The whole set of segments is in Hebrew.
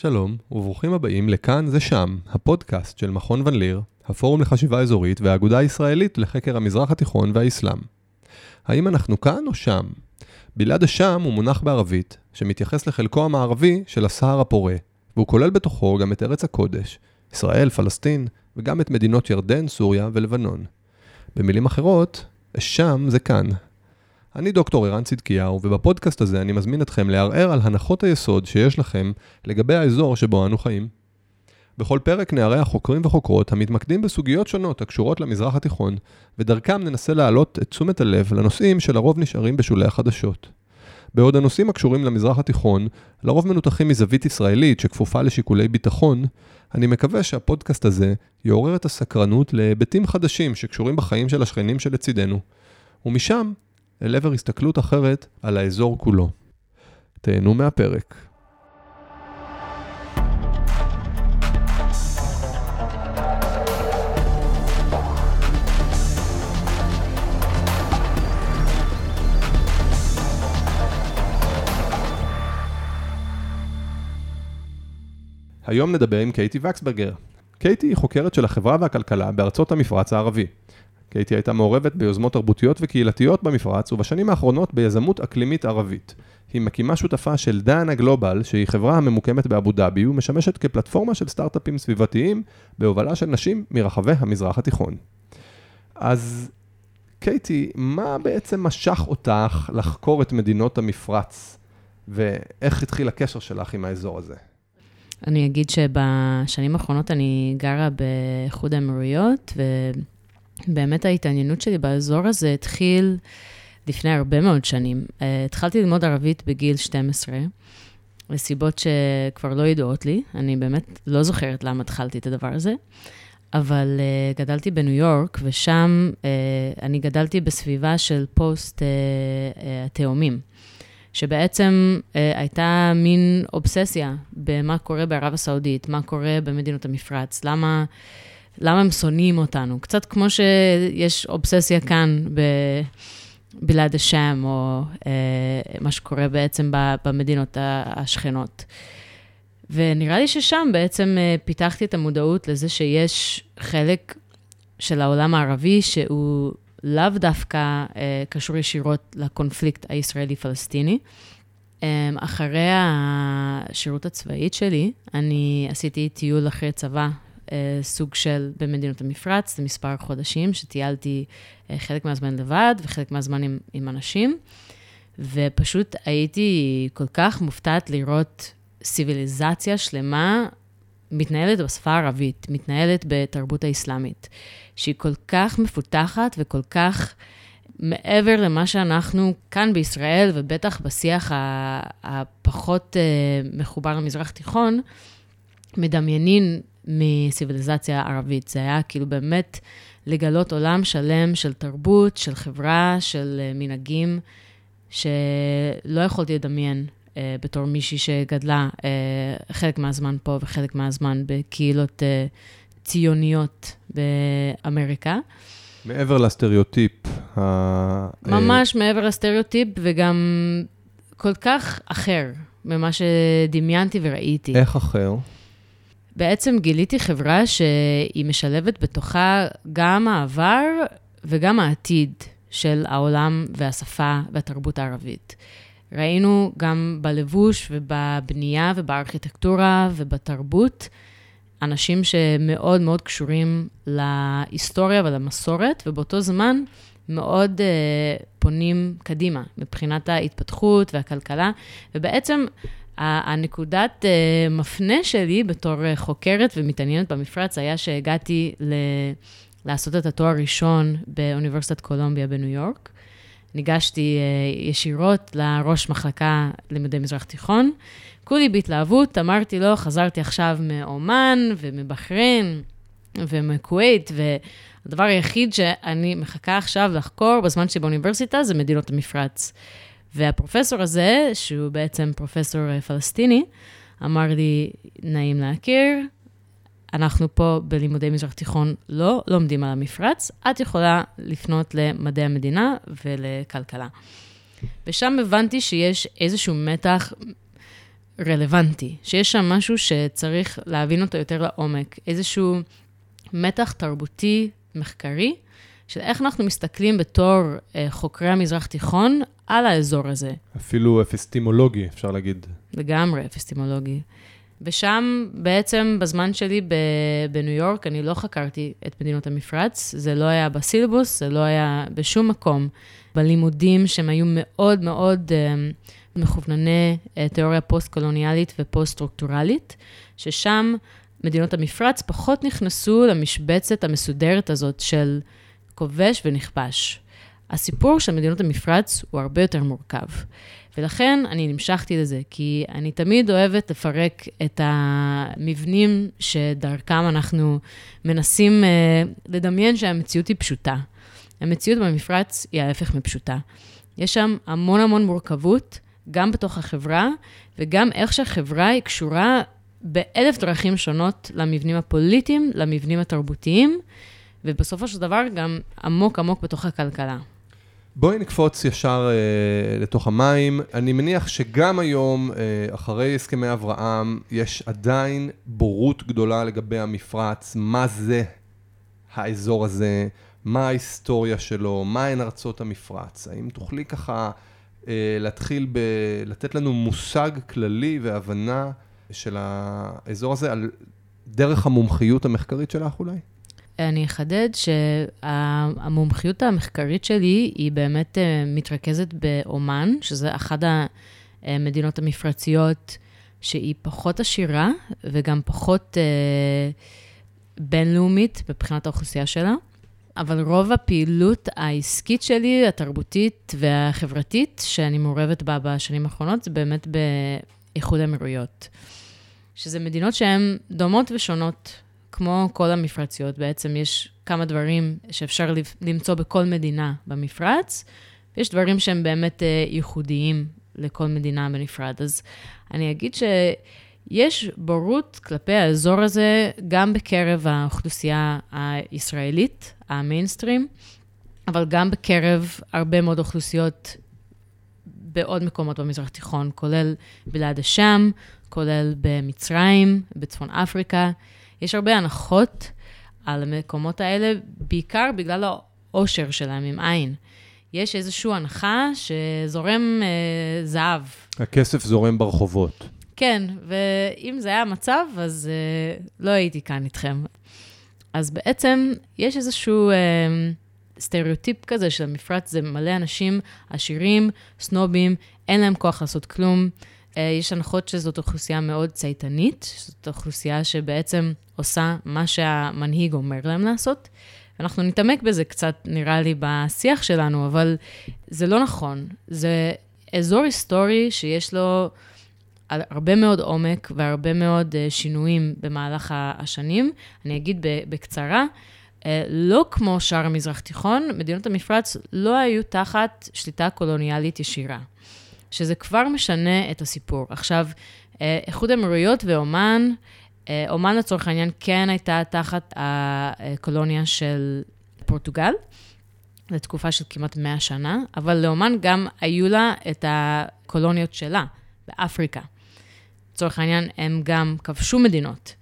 שלום, וברוכים הבאים לכאן זה שם, הפודקאסט של מכון ון ליר, הפורום לחשיבה אזורית והאגודה הישראלית לחקר המזרח התיכון והאסלאם. האם אנחנו כאן או שם? בלעד השם הוא מונח בערבית, שמתייחס לחלקו המערבי של הסהר הפורה, והוא כולל בתוכו גם את ארץ הקודש, ישראל, פלסטין, וגם את מדינות ירדן, סוריה ולבנון. במילים אחרות, שם זה כאן. אני דוקטור ערן צדקיהו, ובפודקאסט הזה אני מזמין אתכם לערער על הנחות היסוד שיש לכם לגבי האזור שבו אנו חיים. בכל פרק נארח חוקרים וחוקרות המתמקדים בסוגיות שונות הקשורות למזרח התיכון, ודרכם ננסה להעלות את תשומת הלב לנושאים שלרוב נשארים בשולי החדשות. בעוד הנושאים הקשורים למזרח התיכון לרוב מנותחים מזווית ישראלית שכפופה לשיקולי ביטחון, אני מקווה שהפודקאסט הזה יעורר את הסקרנות להיבטים חדשים שקשורים בחיים של השכנים שלצידנו, ומשם אל עבר הסתכלות אחרת על האזור כולו. תהנו מהפרק. היום נדבר עם קייטי וקסברגר. קייטי היא חוקרת של החברה והכלכלה בארצות המפרץ הערבי. קייטי הייתה מעורבת ביוזמות תרבותיות וקהילתיות במפרץ, ובשנים האחרונות ביזמות אקלימית ערבית. היא מקימה שותפה של דאנה גלובל, שהיא חברה הממוקמת באבו דאבי, ומשמשת כפלטפורמה של סטארט-אפים סביבתיים בהובלה של נשים מרחבי המזרח התיכון. אז קייטי, מה בעצם משך אותך לחקור את מדינות המפרץ, ואיך התחיל הקשר שלך עם האזור הזה? אני אגיד שבשנים האחרונות אני גרה באיחוד האמירויות, ובאמת ההתעניינות שלי באזור הזה התחיל לפני הרבה מאוד שנים. Uh, התחלתי ללמוד ערבית בגיל 12, לסיבות שכבר לא ידועות לי, אני באמת לא זוכרת למה התחלתי את הדבר הזה. אבל uh, גדלתי בניו יורק, ושם uh, אני גדלתי בסביבה של פוסט התאומים. Uh, uh, שבעצם אה, הייתה מין אובססיה במה קורה בערב הסעודית, מה קורה במדינות המפרץ, למה, למה הם שונאים אותנו. קצת כמו שיש אובססיה כאן ב... בלעד השם, או אה, מה שקורה בעצם במדינות השכנות. ונראה לי ששם בעצם אה, פיתחתי את המודעות לזה שיש חלק של העולם הערבי שהוא לאו דווקא אה, קשור ישירות לקונפליקט הישראלי-פלסטיני. אה, אחרי השירות הצבאית שלי, אני עשיתי טיול אחרי צבא, סוג של במדינות המפרץ, למספר חודשים, שטיילתי אה, חלק מהזמן לבד וחלק מהזמן עם, עם אנשים, ופשוט הייתי כל כך מופתעת לראות סיביליזציה שלמה מתנהלת בשפה הערבית, מתנהלת בתרבות האסלאמית, שהיא כל כך מפותחת וכל כך מעבר למה שאנחנו כאן בישראל, ובטח בשיח הפחות uh, מחובר למזרח תיכון, מדמיינים מסיביליזציה ערבית. זה היה כאילו באמת לגלות עולם שלם של תרבות, של חברה, של uh, מנהגים, שלא יכולתי לדמיין אה, בתור מישהי שגדלה אה, חלק מהזמן פה וחלק מהזמן בקהילות אה, ציוניות באמריקה. מעבר לסטריאוטיפ. ממש מעבר לסטריאוטיפ, וגם כל כך אחר ממה שדמיינתי וראיתי. איך אחר? בעצם גיליתי חברה שהיא משלבת בתוכה גם העבר וגם העתיד של העולם והשפה והתרבות הערבית. ראינו גם בלבוש ובבנייה ובארכיטקטורה ובתרבות, אנשים שמאוד מאוד קשורים להיסטוריה ולמסורת, ובאותו זמן מאוד uh, פונים קדימה מבחינת ההתפתחות והכלכלה, ובעצם הנקודת uh, מפנה שלי בתור uh, חוקרת ומתעניינת במפרץ היה שהגעתי ל... לעשות את התואר הראשון באוניברסיטת קולומביה בניו יורק. ניגשתי uh, ישירות לראש מחלקה לימודי מזרח תיכון. כולי בהתלהבות, אמרתי לו, חזרתי עכשיו מאומן ומבחריין ומכווית, והדבר היחיד שאני מחכה עכשיו לחקור בזמן שלי באוניברסיטה זה מדינות המפרץ. והפרופסור הזה, שהוא בעצם פרופסור אה, פלסטיני, אמר לי, נעים להכיר, אנחנו פה בלימודי מזרח תיכון לא לומדים על המפרץ, את יכולה לפנות למדעי המדינה ולכלכלה. ושם הבנתי שיש איזשהו מתח רלוונטי, שיש שם משהו שצריך להבין אותו יותר לעומק, איזשהו מתח תרבותי מחקרי, של איך אנחנו מסתכלים בתור אה, חוקרי המזרח תיכון על האזור הזה. אפילו אפיסטימולוגי, אפשר להגיד. לגמרי אפיסטימולוגי. ושם בעצם בזמן שלי בניו יורק, אני לא חקרתי את מדינות המפרץ, זה לא היה בסילבוס, זה לא היה בשום מקום. בלימודים שהם היו מאוד מאוד אה, מכווני אה, תיאוריה פוסט-קולוניאלית ופוסט-סטרוקטורלית, ששם מדינות המפרץ פחות נכנסו למשבצת המסודרת הזאת של כובש ונכבש. הסיפור של מדינות המפרץ הוא הרבה יותר מורכב. ולכן אני נמשכתי לזה, כי אני תמיד אוהבת לפרק את המבנים שדרכם אנחנו מנסים uh, לדמיין שהמציאות היא פשוטה. המציאות במפרץ היא ההפך מפשוטה. יש שם המון המון מורכבות, גם בתוך החברה, וגם איך שהחברה היא קשורה באלף דרכים שונות למבנים הפוליטיים, למבנים התרבותיים, ובסופו של דבר גם עמוק עמוק בתוך הכלכלה. בואי נקפוץ ישר אה, לתוך המים. אני מניח שגם היום, אה, אחרי הסכמי אברהם, יש עדיין בורות גדולה לגבי המפרץ, מה זה האזור הזה, מה ההיסטוריה שלו, מהן ארצות המפרץ. האם תוכלי ככה אה, להתחיל ב... לתת לנו מושג כללי והבנה של האזור הזה על דרך המומחיות המחקרית שלך אולי? אני אחדד שהמומחיות המחקרית שלי היא באמת אה, מתרכזת באומן, שזה אחת המדינות המפרציות שהיא פחות עשירה וגם פחות אה, בינלאומית מבחינת האוכלוסייה שלה. אבל רוב הפעילות העסקית שלי, התרבותית והחברתית, שאני מעורבת בה בשנים האחרונות, זה באמת באיחוד האמירויות. שזה מדינות שהן דומות ושונות כמו כל המפרציות, בעצם יש כמה דברים שאפשר למצוא בכל מדינה במפרץ, ויש דברים שהם באמת אה, ייחודיים לכל מדינה בנפרד. אז אני אגיד שיש בורות כלפי האזור הזה גם בקרב האוכלוסייה הישראלית, המיינסטרים, אבל גם בקרב הרבה מאוד אוכלוסיות בעוד מקומות במזרח התיכון, כולל בלעד השם, כולל במצרים, בצפון אפריקה. יש הרבה הנחות על המקומות האלה, בעיקר בגלל העושר שלהם עם עין. יש איזושהי הנחה שזורם אה, זהב. הכסף זורם ברחובות. כן, ואם זה היה המצב, אז אה, לא הייתי כאן איתכם. אז בעצם יש איזשהו אה, סטריאוטיפ כזה של המפרץ, זה מלא אנשים עשירים, סנובים, אין להם כוח לעשות כלום. אה, יש הנחות שזאת אוכלוסייה מאוד צייתנית, זאת אוכלוסייה שבעצם עושה מה שהמנהיג אומר להם לעשות. אנחנו נתעמק בזה קצת, נראה לי, בשיח שלנו, אבל זה לא נכון. זה אזור היסטורי שיש לו הרבה מאוד עומק והרבה מאוד אה, שינויים במהלך השנים. אני אגיד בקצרה, אה, לא כמו שאר המזרח תיכון, מדינות המפרץ לא היו תחת שליטה קולוניאלית ישירה. שזה כבר משנה את הסיפור. עכשיו, אה, איחוד האמירויות ואומן, אה, אומן לצורך העניין כן הייתה תחת הקולוניה של פורטוגל, לתקופה של כמעט 100 שנה, אבל לאומן גם היו לה את הקולוניות שלה באפריקה. לצורך העניין, הם גם כבשו מדינות.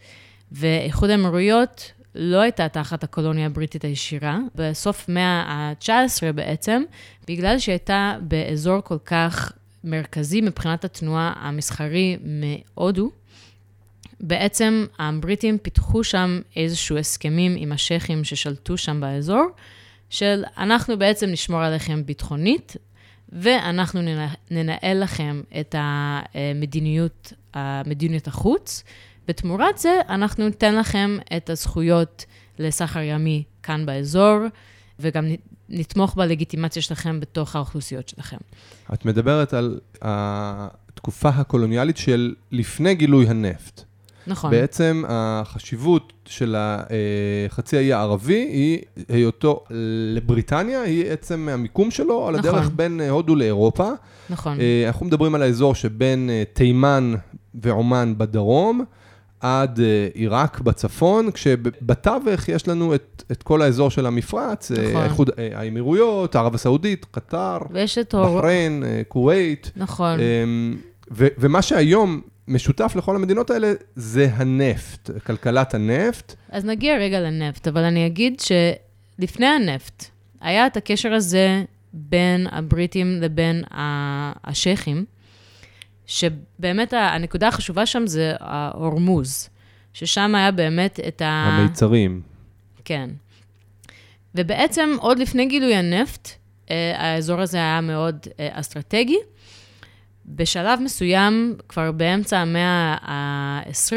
ואיחוד האמירויות לא הייתה תחת הקולוניה הבריטית הישירה, בסוף מאה ה-19 בעצם, בגלל שהיא הייתה באזור כל כך מרכזי מבחינת התנועה המסחרי מהודו. בעצם הבריטים פיתחו שם איזשהו הסכמים עם השייחים ששלטו שם באזור, של אנחנו בעצם נשמור עליכם ביטחונית, ואנחנו ננהל לכם את המדיניות, מדיניות החוץ. בתמורת זה, אנחנו ניתן לכם את הזכויות לסחר ימי כאן באזור, וגם נתמוך בלגיטימציה שלכם בתוך האוכלוסיות שלכם. את מדברת על התקופה הקולוניאלית של לפני גילוי הנפט. נכון. בעצם החשיבות של החצי האי הערבי היא היותו לבריטניה, היא עצם המיקום שלו נכון. על הדרך בין הודו לאירופה. נכון. אה, אנחנו מדברים על האזור שבין אה, תימן ועומאן בדרום. עד אה, עיראק בצפון, כשבתווך יש לנו את, את כל האזור של המפרץ, אה, נכון. איחוד האמירויות, ערב הסעודית, קטר, בחריין, כווית. נכון. ו, ומה שהיום משותף לכל המדינות האלה זה הנפט, כלכלת הנפט. אז נגיע רגע לנפט, אבל אני אגיד שלפני הנפט, היה את הקשר הזה בין הבריטים לבין השייחים, שבאמת הנקודה החשובה שם זה ההורמוז, ששם היה באמת את ה... המיצרים. כן. ובעצם עוד לפני גילוי הנפט, אה, האזור הזה היה מאוד אה, אסטרטגי. בשלב מסוים, כבר באמצע המאה ה-20,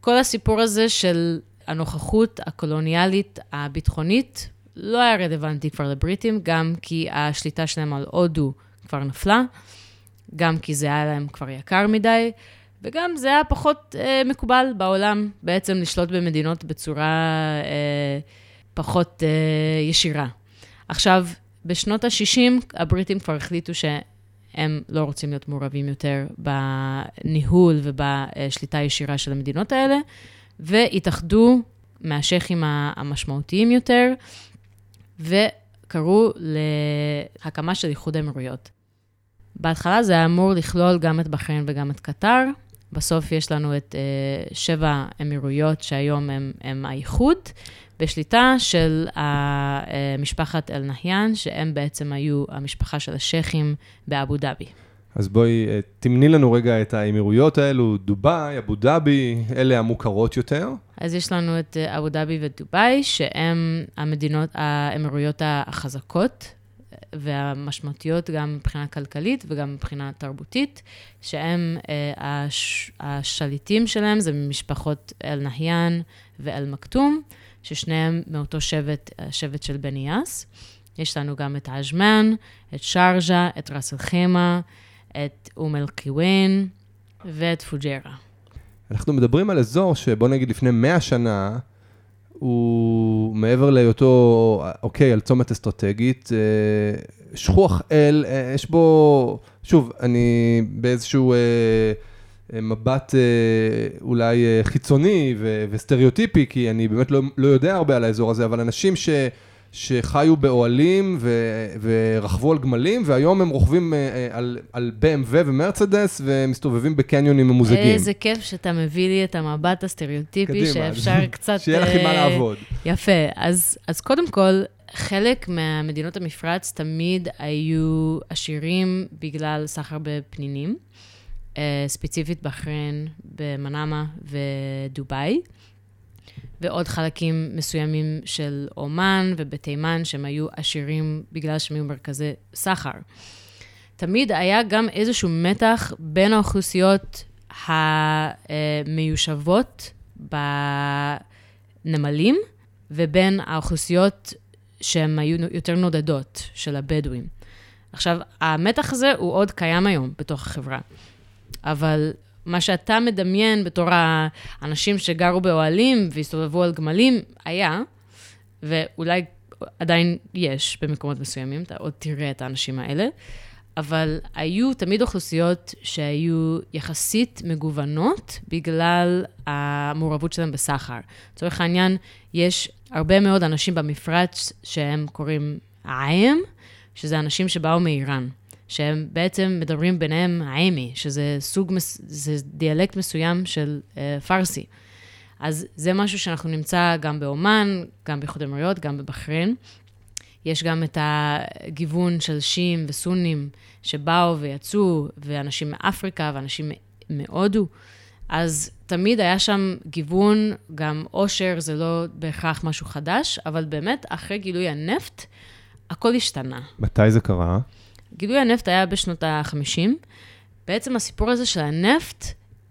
כל הסיפור הזה של הנוכחות הקולוניאלית הביטחונית לא היה רלוונטי כבר לבריטים, גם כי השליטה שלהם על הודו כבר נפלה, גם כי זה היה להם כבר יקר מדי, וגם זה היה פחות אה, מקובל בעולם בעצם לשלוט במדינות בצורה אה, פחות אה, ישירה. עכשיו, בשנות ה-60 הבריטים כבר החליטו שהם לא רוצים להיות מעורבים יותר בניהול ובשליטה הישירה של המדינות האלה, והתאחדו מהשייחים המשמעותיים יותר, וקראו להקמה של איחוד האמירויות. בהתחלה זה היה אמור לכלול גם את בחריין וגם את קטר. בסוף יש לנו את uh, שבע אמירויות שהיום הם, הם האיחוד, בשליטה של משפחת אל-נהיאן, שהם בעצם היו המשפחה של השייחים באבו דאבי. אז בואי, אה, תמני לנו רגע את האמירויות האלו, דובאי, אבו דאבי, אלה המוכרות יותר. אז יש לנו את אה, אבו דאבי ודובאי, שהן המדינות, האמירויות החזקות והמשמעותיות גם מבחינה כלכלית וגם מבחינה תרבותית, שהם, אה, הש, השליטים שלהם זה ממשפחות אל-נהיאן ואל-מכתום, ששניהם מאותו שבט, השבט של בני יאס. יש לנו גם את עג'מן, את שרג'ה, את ראס אל-חימה, את אום אל-קיווין ואת פוג'רה. אנחנו מדברים על אזור שבוא נגיד לפני 100 שנה, הוא מעבר להיותו, אוקיי, על צומת אסטרטגית, אה, שכוח אל, אה, יש בו, שוב, אני באיזשהו אה, מבט אולי חיצוני וסטריאוטיפי, כי אני באמת לא, לא יודע הרבה על האזור הזה, אבל אנשים ש... שחיו באוהלים ו- ורכבו על גמלים, והיום הם רוכבים אה, על, על BMW ומרצדס ומסתובבים בקניונים ממוזגים. איזה כיף שאתה מביא לי את המבט הסטריאוטיפי, קדימה, שאפשר קצת... שיהיה לך עם מה אה, לעבוד. יפה. אז, אז קודם כל, חלק מהמדינות המפרץ תמיד היו עשירים בגלל סחר בפנינים, אה, ספציפית בחריין, במנאמה ודובאי. ועוד חלקים מסוימים של אומן ובתימן, שהם היו עשירים בגלל שהם היו מרכזי סחר. תמיד היה גם איזשהו מתח בין האוכלוסיות המיושבות בנמלים, ובין האוכלוסיות שהן היו יותר נודדות, של הבדואים. עכשיו, המתח הזה הוא עוד קיים היום בתוך החברה, אבל מה שאתה מדמיין בתור האנשים שגרו באוהלים והסתובבו על גמלים, היה, ואולי עדיין יש במקומות מסוימים, אתה עוד תראה את האנשים האלה, אבל היו תמיד אוכלוסיות שהיו יחסית מגוונות בגלל המעורבות שלהם בסחר. לצורך העניין, יש הרבה מאוד אנשים במפרץ שהם קוראים עיים, שזה אנשים שבאו מאיראן. שהם בעצם מדברים ביניהם העמי, שזה סוג, זה דיאלקט מסוים של uh, פרסי. אז זה משהו שאנחנו נמצא גם באומן, גם באיחוד האמירויות, גם בבחריין. יש גם את הגיוון של שיעים וסונים שבאו ויצאו, ואנשים מאפריקה ואנשים מהודו. אז תמיד היה שם גיוון, גם עושר זה לא בהכרח משהו חדש, אבל באמת, אחרי גילוי הנפט, הכל השתנה. מתי זה קרה? גילוי הנפט היה בשנות ה-50. בעצם הסיפור הזה של הנפט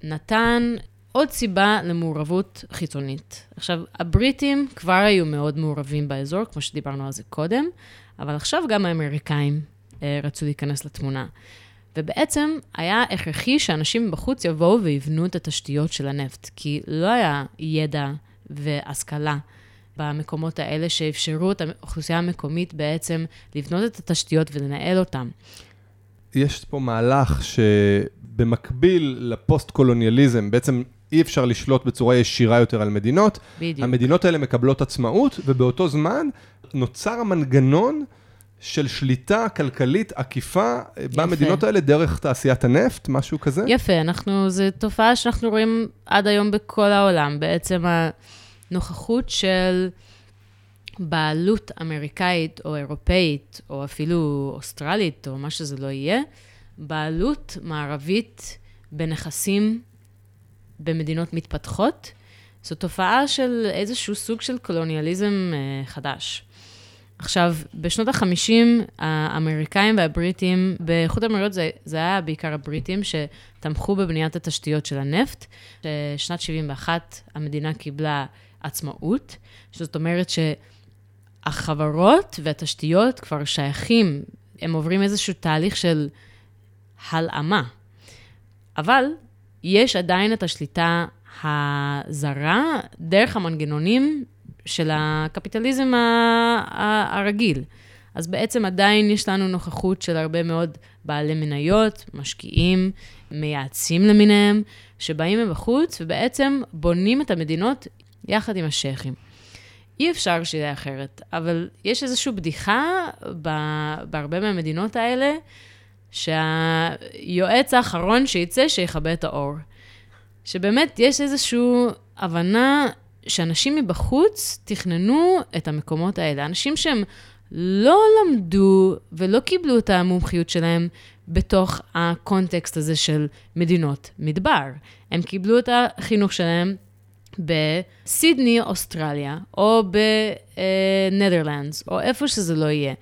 נתן עוד סיבה למעורבות חיצונית. עכשיו, הבריטים כבר היו מאוד מעורבים באזור, כמו שדיברנו על זה קודם, אבל עכשיו גם האמריקאים אה, רצו להיכנס לתמונה. ובעצם היה הכרחי שאנשים בחוץ יבואו ויבנו את התשתיות של הנפט, כי לא היה ידע והשכלה במקומות האלה, שאפשרו את האוכלוסייה המקומית בעצם לבנות את התשתיות ולנהל אותן. יש פה מהלך שבמקביל לפוסט-קולוניאליזם, בעצם אי אפשר לשלוט בצורה ישירה יותר על מדינות. בדיוק. המדינות האלה מקבלות עצמאות, ובאותו זמן נוצר המנגנון של שליטה כלכלית עקיפה במדינות האלה דרך תעשיית הנפט, משהו כזה? יפה, אנחנו, זו תופעה שאנחנו רואים עד היום בכל העולם. בעצם הנוכחות של בעלות אמריקאית או אירופאית, או אפילו אוסטרלית, או מה שזה לא יהיה, בעלות מערבית בנכסים במדינות מתפתחות, זו תופעה של איזשהו סוג של קולוניאליזם אה, חדש. עכשיו, בשנות ה-50, האמריקאים והבריטים, באיחוד האמירויות זה, זה היה בעיקר הבריטים שתמכו בבניית התשתיות של הנפט. בשנת 71 המדינה קיבלה עצמאות, זאת אומרת שהחברות והתשתיות כבר שייכים, הם עוברים איזשהו תהליך של הלאמה. אבל יש עדיין את השליטה הזרה דרך המנגנונים של הקפיטליזם הרגיל. אז בעצם עדיין יש לנו נוכחות של הרבה מאוד בעלי מניות, משקיעים, מייעצים למיניהם, שבאים מבחוץ ובעצם בונים את המדינות יחד עם השייחים. אי אפשר שיהיה אחרת, אבל יש איזושהי בדיחה בהרבה מהמדינות האלה, שהיועץ האחרון שיצא, שיכבה את האור. שבאמת יש איזושהי הבנה שאנשים מבחוץ תכננו את המקומות האלה. אנשים שהם לא למדו ולא קיבלו את המומחיות שלהם בתוך הקונטקסט הזה של מדינות מדבר. הם קיבלו את החינוך שלהם בסידני, אוסטרליה, או בנדרלנדס, או איפה שזה לא יהיה.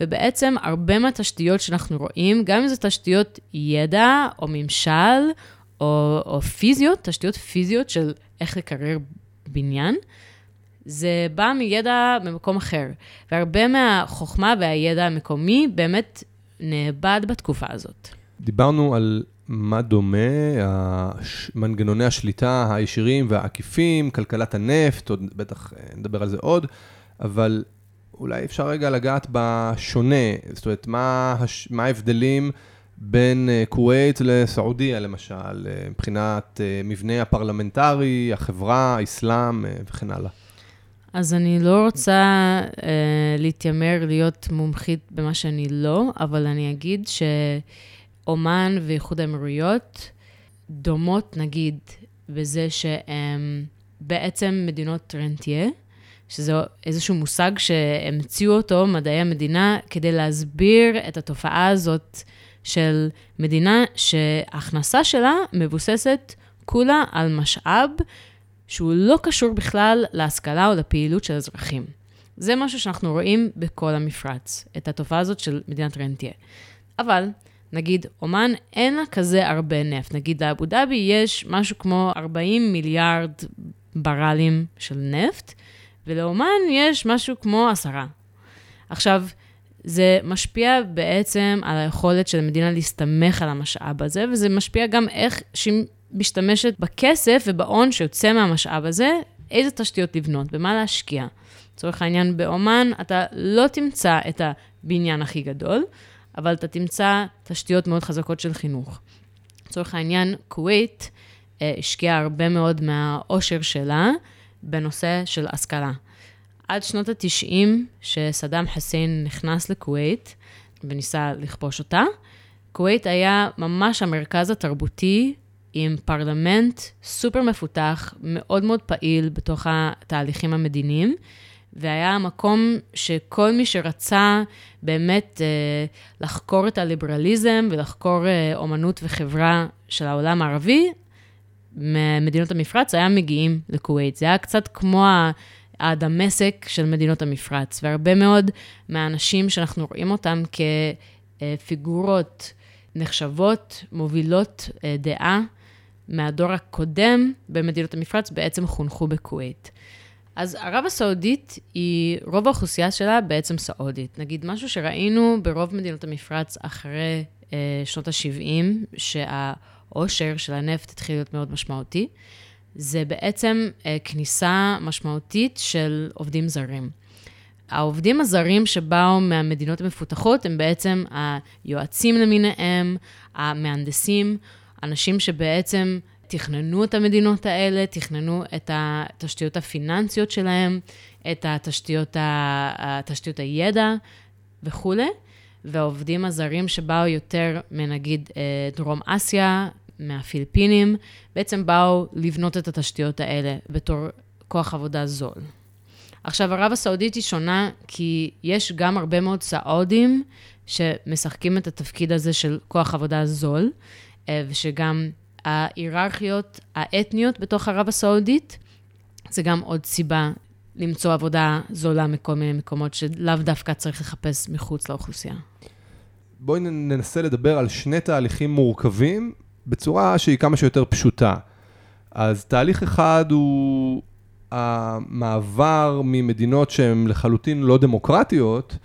ובעצם הרבה מהתשתיות שאנחנו רואים, גם אם זה תשתיות ידע או ממשל או, או פיזיות, תשתיות פיזיות של איך לקרר בניין, זה בא מידע במקום אחר. והרבה מהחוכמה והידע המקומי באמת נאבד בתקופה הזאת. דיברנו על מה דומה, מנגנוני השליטה הישירים והעקיפים, כלכלת הנפט, עוד בטח אה, נדבר על זה עוד, אבל אולי אפשר רגע לגעת בשונה, זאת אומרת, מה, הש... מה ההבדלים בין אה, כווית לסעודיה, למשל, אה, מבחינת מבנה הפרלמנטרי, החברה, האסלאם וכן הלאה? אז אני לא רוצה אה, להתיימר להיות מומחית במה שאני לא, אבל אני אגיד שאומן ואיחוד האמירויות דומות, נגיד, בזה שהן בעצם מדינות רנטיה, שזה איזשהו מושג שהמציאו אותו מדעי המדינה כדי להסביר את התופעה הזאת של מדינה שההכנסה שלה מבוססת כולה על משאב שהוא לא קשור בכלל להשכלה או לפעילות של אזרחים. זה משהו שאנחנו רואים בכל המפרץ, את התופעה הזאת של מדינת רנטיה. אבל, נגיד, אומן אין לה כזה הרבה נפט. נגיד, לאבו דאבי יש משהו כמו 40 מיליארד ברלים של נפט, ולאומן יש משהו כמו עשרה. עכשיו, זה משפיע בעצם על היכולת של המדינה להסתמך על המשאב הזה, וזה משפיע גם איך שהיא משתמשת בכסף ובהון שיוצא מהמשאב הזה, איזה תשתיות לבנות, במה להשקיע. לצורך העניין, באומן אתה לא תמצא את הבניין הכי גדול, אבל אתה תמצא תשתיות מאוד חזקות של חינוך. לצורך העניין, כווית אה, השקיעה הרבה מאוד מהעושר שלה בנושא של השכלה. עד שנות ה-90, שסדאם חוסיין נכנס לכווית וניסה לכבוש אותה, כווית היה ממש המרכז התרבותי עם פרלמנט סופר מפותח, מאוד מאוד פעיל בתוך התהליכים המדיניים, והיה המקום שכל מי שרצה באמת אה, לחקור את הליברליזם ולחקור אה, אומנות וחברה של העולם הערבי, ממדינות המפרץ, היה מגיעים לכווית. זה היה קצת כמו הדמשק של מדינות המפרץ, והרבה מאוד מהאנשים שאנחנו רואים אותם כפיגורות נחשבות, מובילות אה, דעה מהדור הקודם במדינות המפרץ בעצם חונכו בכווית. אז ערב הסעודית היא, רוב האוכלוסייה שלה בעצם סעודית. נגיד, משהו שראינו ברוב מדינות המפרץ אחרי אה, שנות ה-70, שהעושר של הנפט התחיל להיות מאוד משמעותי, זה בעצם אה, כניסה משמעותית של עובדים זרים. העובדים הזרים שבאו מהמדינות המפותחות הם בעצם היועצים למיניהם, המהנדסים, אנשים שבעצם תכננו את המדינות האלה, תכננו את התשתיות הפיננסיות שלהם, את התשתיות, ה... התשתיות הידע, וכולי, והעובדים הזרים שבאו יותר מנגיד אה, דרום אסיה, מהפיליפינים, בעצם באו לבנות את התשתיות האלה בתור כוח עבודה זול. עכשיו, ערב הסעודית היא שונה כי יש גם הרבה מאוד סעודים שמשחקים את התפקיד הזה של כוח עבודה זול, אה, ושגם ההיררכיות האתניות בתוך ערב הסעודית, זה גם עוד סיבה למצוא עבודה זולה מכל מיני מקומות שלאו דווקא צריך לחפש מחוץ לאוכלוסייה. בואי ננסה לדבר על שני תהליכים מורכבים בצורה שהיא כמה שיותר פשוטה. אז תהליך אחד הוא המעבר ממדינות שהן לחלוטין לא דמוקרטיות,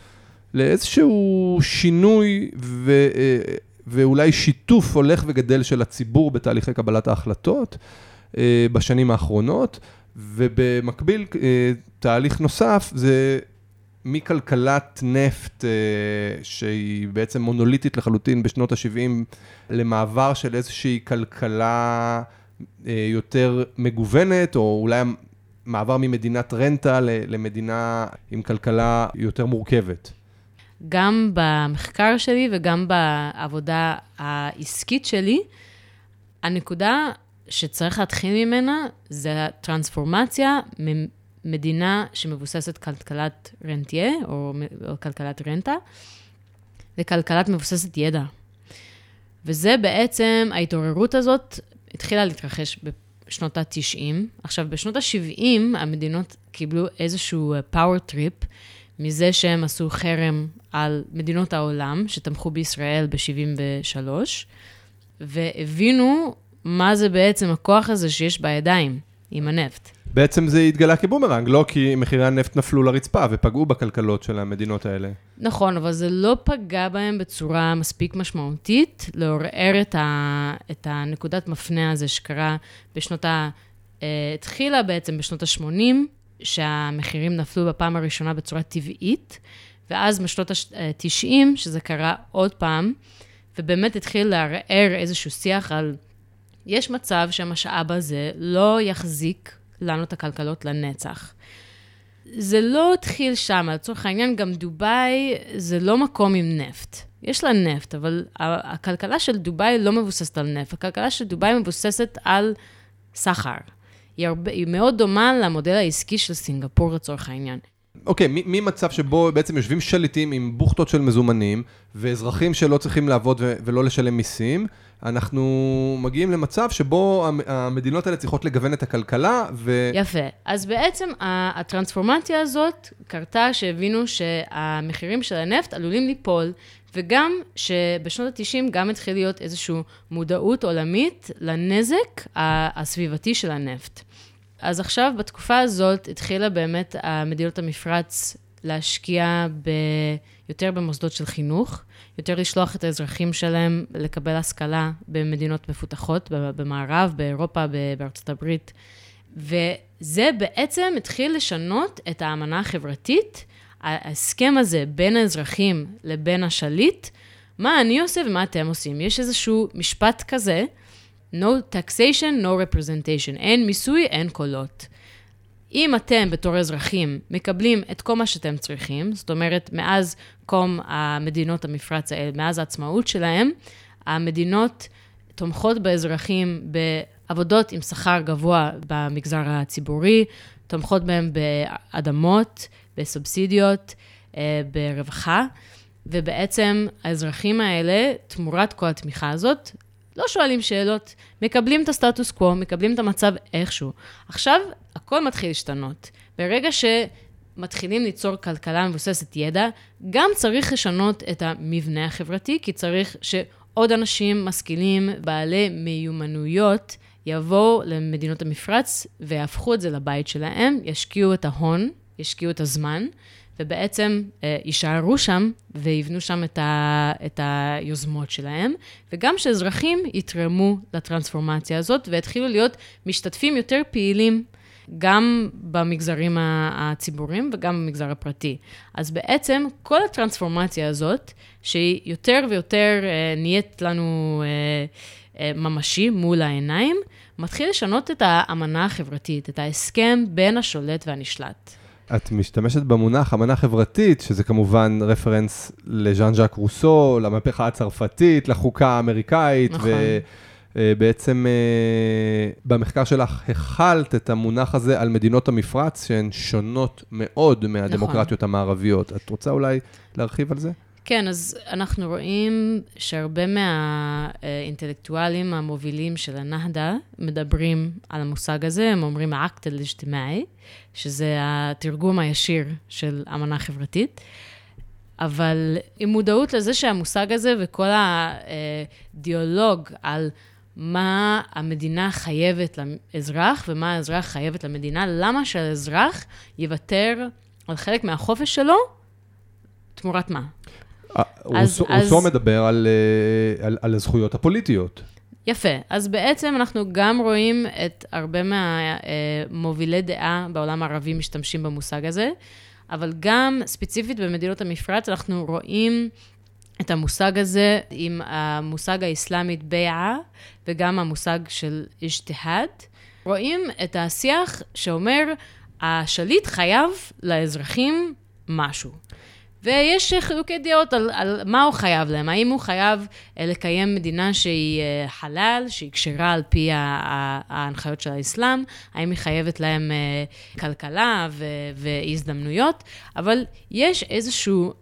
לאיזשהו שינוי ו, אה, ואולי שיתוף הולך וגדל של הציבור בתהליכי קבלת ההחלטות אה, בשנים האחרונות, ובמקביל אה, תהליך נוסף זה מכלכלת נפט שהיא בעצם מונוליטית לחלוטין בשנות ה-70 למעבר של איזושהי כלכלה יותר מגוונת, או אולי מעבר ממדינת רנטה למדינה עם כלכלה יותר מורכבת. גם במחקר שלי וגם בעבודה העסקית שלי, הנקודה שצריך להתחיל ממנה זה הטרנספורמציה ממדינה שמבוססת כלכלת רנטיה, או, או כלכלת רנטה, לכלכלת מבוססת ידע. וזה בעצם, ההתעוררות הזאת התחילה להתרחש בשנות ה-90. עכשיו, בשנות ה-70 המדינות קיבלו איזשהו power trip מזה שהם עשו חרם על מדינות העולם שתמכו בישראל ב-73, והבינו מה זה בעצם הכוח הזה שיש בידיים עם הנפט. בעצם זה התגלה כבומרנג, לא כי מחירי הנפט נפלו לרצפה ופגעו בכלכלות של המדינות האלה. נכון, אבל זה לא פגע בהם בצורה מספיק משמעותית, לעורר את, ה, את הנקודת מפנה הזה שקרה בשנות ה... אה, התחילה בעצם בשנות ה-80, שהמחירים נפלו בפעם הראשונה בצורה טבעית, ואז בשנות ה-90, שזה קרה עוד פעם, ובאמת התחיל לערער איזשהו שיח על, יש מצב שהמשאב הזה לא יחזיק לנו את הכלכלות לנצח. זה לא התחיל שם, לצורך העניין, גם דובאי זה לא מקום עם נפט. יש לה נפט, אבל הכלכלה של דובאי לא מבוססת על נפט. הכלכלה של דובאי מבוססת על סחר. היא, הרבה, היא מאוד דומה למודל העסקי של סינגפור לצורך העניין. אוקיי, okay, ממצב שבו בעצם יושבים שליטים עם בוכטות של מזומנים, ואזרחים שלא צריכים לעבוד ולא לשלם מיסים, אנחנו מגיעים למצב שבו המדינות האלה צריכות לגוון את הכלכלה, ו... יפה. אז בעצם הטרנספורמציה הזאת קרתה שהבינו שהמחירים של הנפט עלולים ליפול, וגם שבשנות ה-90 גם התחיל להיות איזושהי מודעות עולמית לנזק הסביבתי של הנפט. אז עכשיו, בתקופה הזאת, התחילה באמת מדינות המפרץ להשקיע ב... יותר במוסדות של חינוך, יותר לשלוח את האזרחים שלהם לקבל השכלה במדינות מפותחות, במערב, באירופה, בארצות הברית. וזה בעצם התחיל לשנות את האמנה החברתית, ההסכם הזה בין האזרחים לבין השליט, מה אני עושה ומה אתם עושים. יש איזשהו משפט כזה, no taxation, no representation, אין מיסוי, אין קולות. אם אתם בתור אזרחים מקבלים את כל מה שאתם צריכים, זאת אומרת, מאז קום המדינות המפרץ האלה, מאז העצמאות שלהם, המדינות תומכות באזרחים בעבודות עם שכר גבוה במגזר הציבורי, תומכות בהם באדמות, בסובסידיות, אה, ברווחה, ובעצם האזרחים האלה, תמורת כל התמיכה הזאת, לא שואלים שאלות, מקבלים את הסטטוס קוו, מקבלים את המצב איכשהו. עכשיו, הכל מתחיל להשתנות. ברגע שמתחילים ליצור כלכלה מבוססת ידע, גם צריך לשנות את המבנה החברתי, כי צריך שעוד אנשים משכילים, בעלי מיומנויות, יבואו למדינות המפרץ ויהפכו את זה לבית שלהם, ישקיעו את ההון, ישקיעו את הזמן, ובעצם אה, יישארו שם ויבנו שם את, ה, את היוזמות שלהם, וגם שאזרחים יתרמו לטרנספורמציה הזאת ויתחילו להיות משתתפים יותר פעילים. גם במגזרים הציבוריים וגם במגזר הפרטי. אז בעצם כל הטרנספורמציה הזאת, שהיא יותר ויותר אה, נהיית לנו אה, אה, ממשי מול העיניים, מתחיל לשנות את האמנה החברתית, את ההסכם בין השולט והנשלט. את משתמשת במונח אמנה חברתית, שזה כמובן רפרנס לז'אן ז'אק רוסו, למהפכה הצרפתית, לחוקה האמריקאית, נכון. ובעצם אה, במחקר שלך החלת את המונח הזה על מדינות המפרץ, שהן שונות מאוד מהדמוקרטיות המערביות. את רוצה אולי להרחיב על זה? כן, אז אנחנו רואים שהרבה מהאינטלקטואלים המובילים של הנהדה מדברים על המושג הזה, הם אומרים האקט אל-אג'תמאעי, שזה התרגום הישיר של אמנה חברתית. אבל עם מודעות לזה שהמושג הזה וכל הדיאלוג על מה המדינה חייבת לאזרח ומה האזרח חייבת למדינה, למה שהאזרח יוותר על חלק מהחופש שלו תמורת מה? אה, אז- רוסו אז- מדבר על, אה, על, על הזכויות הפוליטיות. יפה. אז בעצם אנחנו גם רואים את הרבה מהמובילי דעה בעולם הערבי משתמשים במושג הזה, אבל גם ספציפית במדינות המפרץ אנחנו רואים את המושג הזה עם המושג האסלאמית ביעה וגם המושג של אג'תיהאד. רואים את השיח שאומר, השליט חייב לאזרחים משהו. ויש חילוקי דעות על, על מה הוא חייב להם. האם הוא חייב אה, לקיים מדינה שהיא אה, חלל, שהיא כשרה על פי ההנחיות של האסלאם? האם היא חייבת להם אה, כלכלה ו- והזדמנויות? אבל יש איזשהו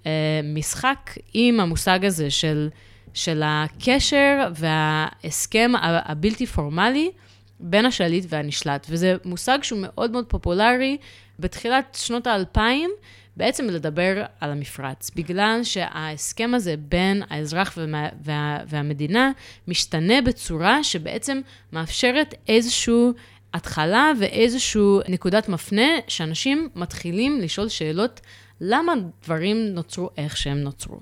משחק עם המושג הזה של, של הקשר וההסכם הבלתי פורמלי בין השליט והנשלט. וזה מושג שהוא מאוד מאוד פופולרי בתחילת שנות האלפיים. בעצם לדבר על המפרץ, בגלל שההסכם הזה בין האזרח ומה, וה, והמדינה משתנה בצורה שבעצם מאפשרת איזושהי התחלה ואיזושהי נקודת מפנה, שאנשים מתחילים לשאול שאלות, למה דברים נוצרו איך שהם נוצרו.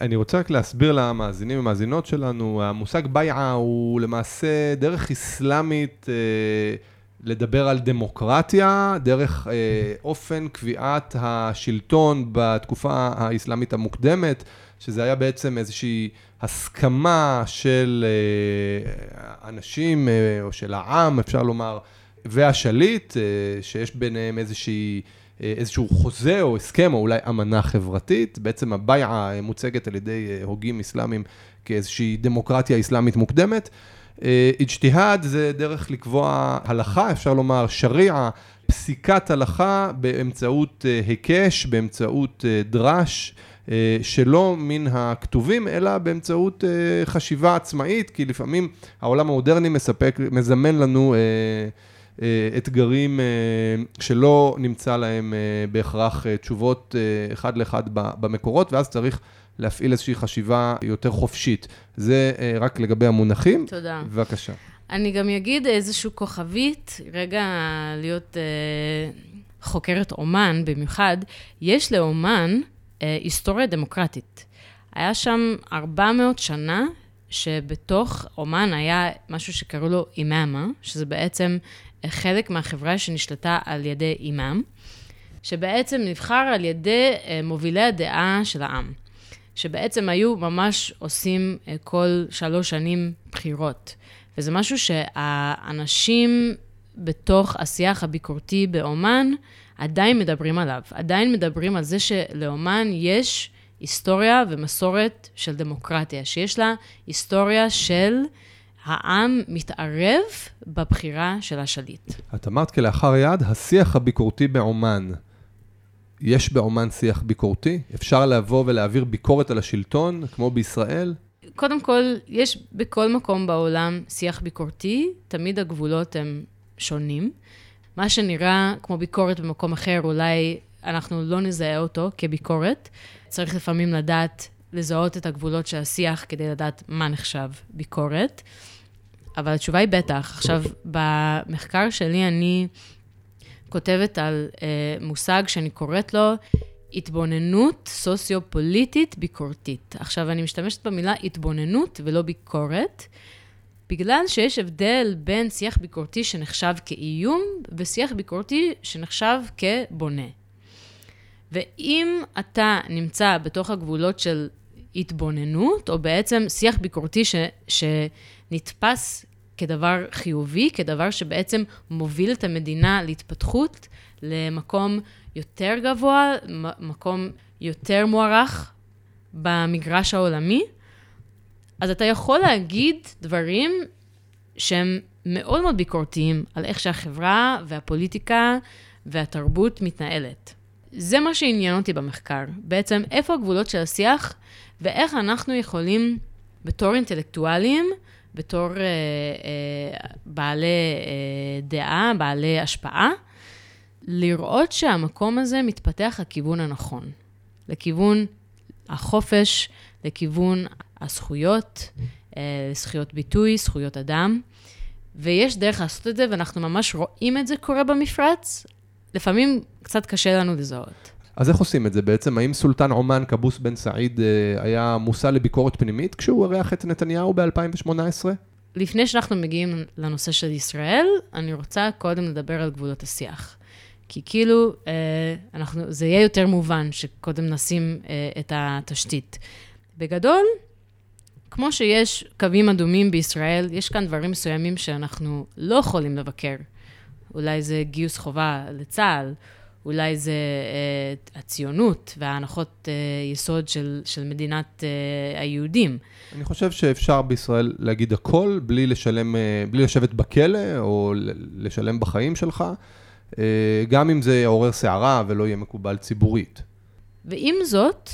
אני רוצה רק להסביר למאזינים ומאזינות שלנו, המושג בייעה הוא למעשה דרך אסלאמית אה, לדבר על דמוקרטיה, דרך אה, אופן קביעת השלטון בתקופה האסלאמית המוקדמת, שזה היה בעצם איזושהי הסכמה של אה, אנשים, אה, או של העם, אפשר לומר, והשליט, אה, שיש ביניהם איזושהי... אה, איזשהו חוזה או הסכם, או אולי אמנה חברתית. בעצם הבייעה מוצגת על ידי אה, הוגים אסלאמים כאיזושהי דמוקרטיה אסלאמית מוקדמת. אה, אג'תיהאד זה דרך לקבוע הלכה, אפשר לומר שריעה, פסיקת הלכה באמצעות אה, היקש, באמצעות אה, דרש. שלא מן הכתובים, אלא באמצעות חשיבה עצמאית, כי לפעמים העולם המודרני מספק, מזמן לנו אתגרים שלא נמצא להם בהכרח תשובות אחד לאחד במקורות, ואז צריך להפעיל איזושהי חשיבה יותר חופשית. זה אה, רק לגבי המונחים. תודה. בבקשה. אני גם אגיד איזשהו כוכבית, רגע להיות אה, חוקרת אומן במיוחד, יש לאומן אה, היסטוריה דמוקרטית. היה שם 400 שנה שבתוך אומן היה משהו שקראו לו אימאמה, שזה בעצם אה, חלק מהחברה שנשלטה על ידי אימאם, שבעצם נבחר על ידי אה, מובילי הדעה של העם. שבעצם היו ממש עושים אה, כל שלוש שנים בחירות. וזה משהו שהאנשים בתוך השיח הביקורתי באומן עדיין מדברים עליו. עדיין מדברים על זה שלאומן יש היסטוריה ומסורת של דמוקרטיה, שיש לה היסטוריה של העם מתערב בבחירה של השליט. את אמרת כלאחר יד, השיח הביקורתי בעומאן. יש בעומאן שיח ביקורתי? אפשר לבוא ולהעביר ביקורת על השלטון, כמו בישראל? קודם כל, יש בכל מקום בעולם שיח ביקורתי, תמיד הגבולות הם שונים. מה שנראה כמו ביקורת במקום אחר, אולי אנחנו לא נזהה אותו כביקורת. צריך לפעמים לדעת לזהות את הגבולות של השיח כדי לדעת מה נחשב ביקורת. אבל התשובה היא בטח. עכשיו, במחקר שלי אני כותבת על אה, מושג שאני קוראת לו התבוננות סוציו-פוליטית ביקורתית. עכשיו, אני משתמשת במילה התבוננות ולא ביקורת, בגלל שיש הבדל בין שיח ביקורתי שנחשב כאיום ושיח ביקורתי שנחשב כבונה. ואם אתה נמצא בתוך הגבולות של התבוננות, או בעצם שיח ביקורתי ש, שנתפס כדבר חיובי, כדבר שבעצם מוביל את המדינה להתפתחות למקום יותר גבוה, מקום יותר מוערך במגרש העולמי, אז אתה יכול להגיד דברים שהם מאוד מאוד ביקורתיים על איך שהחברה והפוליטיקה והתרבות מתנהלת. זה מה שעניין אותי במחקר. בעצם, איפה הגבולות של השיח, ואיך אנחנו יכולים, בתור אינטלקטואלים, בתור אה, אה, בעלי אה, דעה, בעלי השפעה, לראות שהמקום הזה מתפתח לכיוון הנכון. לכיוון החופש, לכיוון הזכויות, אה, זכויות ביטוי, זכויות אדם. ויש דרך לעשות את זה, ואנחנו ממש רואים את זה קורה במפרץ. לפעמים קצת קשה לנו לזהות. אז איך עושים את זה בעצם? האם סולטן עומאן, קבוס בן סעיד, אה, היה מושא לביקורת פנימית כשהוא אירח את נתניהו ב-2018? לפני שאנחנו מגיעים לנושא של ישראל, אני רוצה קודם לדבר על גבולות השיח. כי כאילו, אה, אנחנו, זה יהיה יותר מובן שקודם נשים אה, את התשתית. בגדול, כמו שיש קווים אדומים בישראל, יש כאן דברים מסוימים שאנחנו לא יכולים לבקר. אולי זה גיוס חובה לצה"ל, אולי זה אה, הציונות וההנחות אה, יסוד של, של מדינת אה, היהודים. אני חושב שאפשר בישראל להגיד הכל בלי לשלם, אה, בלי לשבת בכלא או לשלם בחיים שלך, אה, גם אם זה יעורר סערה ולא יהיה מקובל ציבורית. ועם זאת,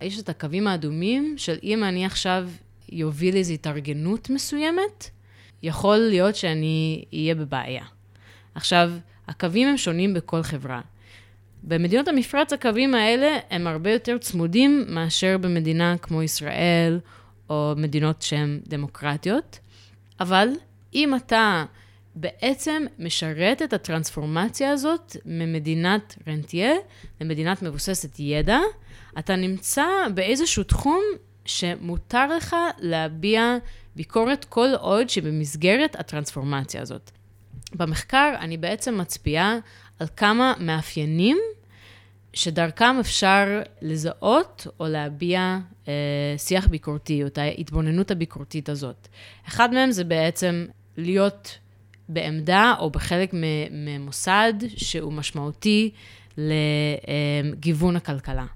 יש את הקווים האדומים של אם אני עכשיו יוביל איזו התארגנות מסוימת, יכול להיות שאני אהיה בבעיה. עכשיו, הקווים הם שונים בכל חברה. במדינות המפרץ הקווים האלה הם הרבה יותר צמודים מאשר במדינה כמו ישראל או מדינות שהן דמוקרטיות, אבל אם אתה בעצם משרת את הטרנספורמציה הזאת ממדינת רנטיה למדינת מבוססת ידע, אתה נמצא באיזשהו תחום שמותר לך להביע ביקורת כל עוד שבמסגרת הטרנספורמציה הזאת. במחקר אני בעצם מצביעה על כמה מאפיינים שדרכם אפשר לזהות או להביע אה, שיח ביקורתי, או את ההתבוננות הביקורתית הזאת. אחד מהם זה בעצם להיות בעמדה או בחלק ממוסד שהוא משמעותי לגיוון הכלכלה.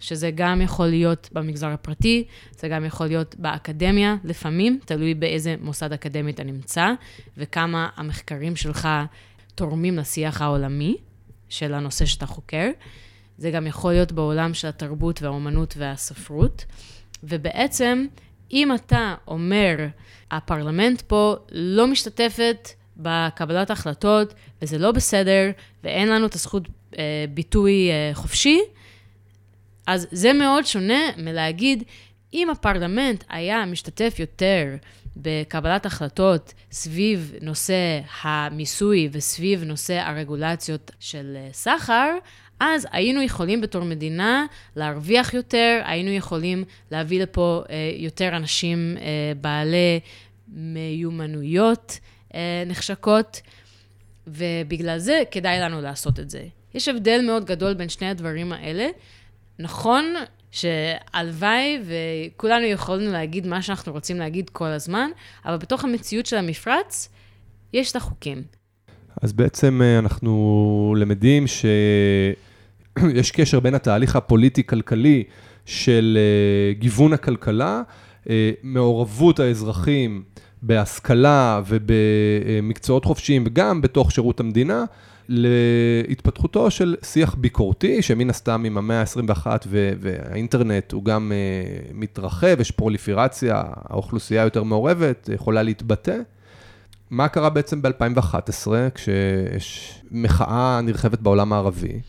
שזה גם יכול להיות במגזר הפרטי, זה גם יכול להיות באקדמיה, לפעמים, תלוי באיזה מוסד אקדמי אתה נמצא, וכמה המחקרים שלך תורמים לשיח העולמי של הנושא שאתה חוקר. זה גם יכול להיות בעולם של התרבות והאומנות והספרות. ובעצם, אם אתה אומר, הפרלמנט פה לא משתתפת בקבלת החלטות, וזה לא בסדר, ואין לנו את הזכות אה, ביטוי אה, חופשי, אז זה מאוד שונה מלהגיד, אם הפרלמנט היה משתתף יותר בקבלת החלטות סביב נושא המיסוי וסביב נושא הרגולציות של אה, סחר, אז היינו יכולים בתור מדינה להרוויח יותר, היינו יכולים להביא לפה אה, יותר אנשים אה, בעלי מיומנויות אה, נחשקות, ובגלל זה כדאי לנו לעשות את זה. יש הבדל מאוד גדול בין שני הדברים האלה. נכון שהלוואי וכולנו יכולנו להגיד מה שאנחנו רוצים להגיד כל הזמן, אבל בתוך המציאות של המפרץ, יש את החוקים. אז בעצם אה, אנחנו למדים שיש קשר בין התהליך הפוליטי-כלכלי של אה, גיוון הכלכלה, אה, מעורבות האזרחים בהשכלה ובמקצועות חופשיים, וגם בתוך שירות המדינה, להתפתחותו של שיח ביקורתי, שמן הסתם עם המאה ה-21 והאינטרנט הוא גם uh, מתרחב, יש פרוליפירציה, האוכלוסייה יותר מעורבת, יכולה להתבטא. מה קרה בעצם ב-2011, כשיש מחאה נרחבת בעולם הערבי?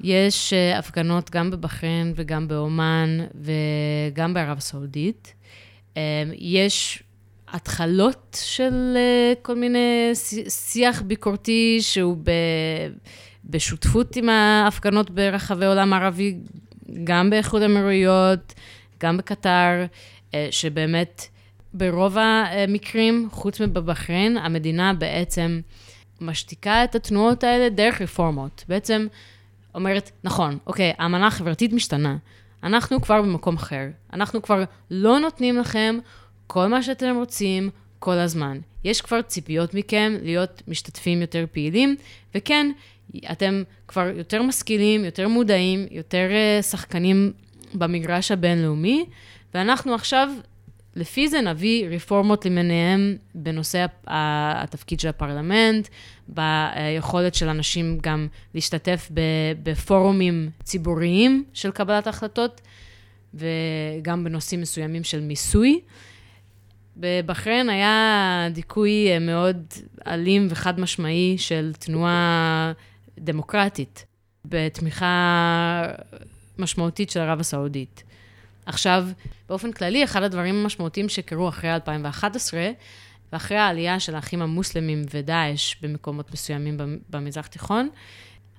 יש uh, הפגנות גם בבחריין וגם באומן וגם בערב הסעודית. Um, יש התחלות של uh, כל מיני שיח ביקורתי שהוא ב, בשותפות עם ההפגנות ברחבי עולם הערבי, גם באיחוד האמירויות, גם בקטר, uh, שבאמת ברוב המקרים, חוץ מבבחריין, המדינה בעצם משתיקה את התנועות האלה דרך רפורמות. בעצם אומרת, נכון, אוקיי, האמנה החברתית משתנה. אנחנו כבר במקום אחר. אנחנו כבר לא נותנים לכם כל מה שאתם רוצים, כל הזמן. יש כבר ציפיות מכם להיות משתתפים יותר פעילים, וכן, אתם כבר יותר משכילים, יותר מודעים, יותר uh, שחקנים במגרש הבינלאומי, ואנחנו עכשיו, לפי זה נביא רפורמות למיניהם בנושא התפקיד של הפרלמנט, ביכולת של אנשים גם להשתתף בפורומים ציבוריים של קבלת החלטות, וגם בנושאים מסוימים של מיסוי. בבחריין היה דיכוי אה, מאוד אלים וחד משמעי של תנועה דמוקרטית, בתמיכה משמעותית של ערב הסעודית. עכשיו, באופן כללי, אחד הדברים המשמעותיים שקרו אחרי 2011, ואחרי העלייה של האחים המוסלמים ודאעש במקומות מסוימים במזרח תיכון,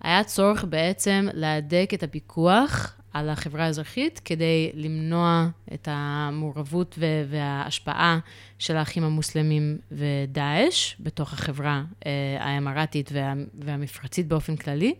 היה צורך בעצם להדק את הפיקוח על החברה האזרחית כדי למנוע את המעורבות וההשפעה של האחים המוסלמים ודאעש בתוך החברה אה, האמרתית וה, והמפרצית באופן כללי.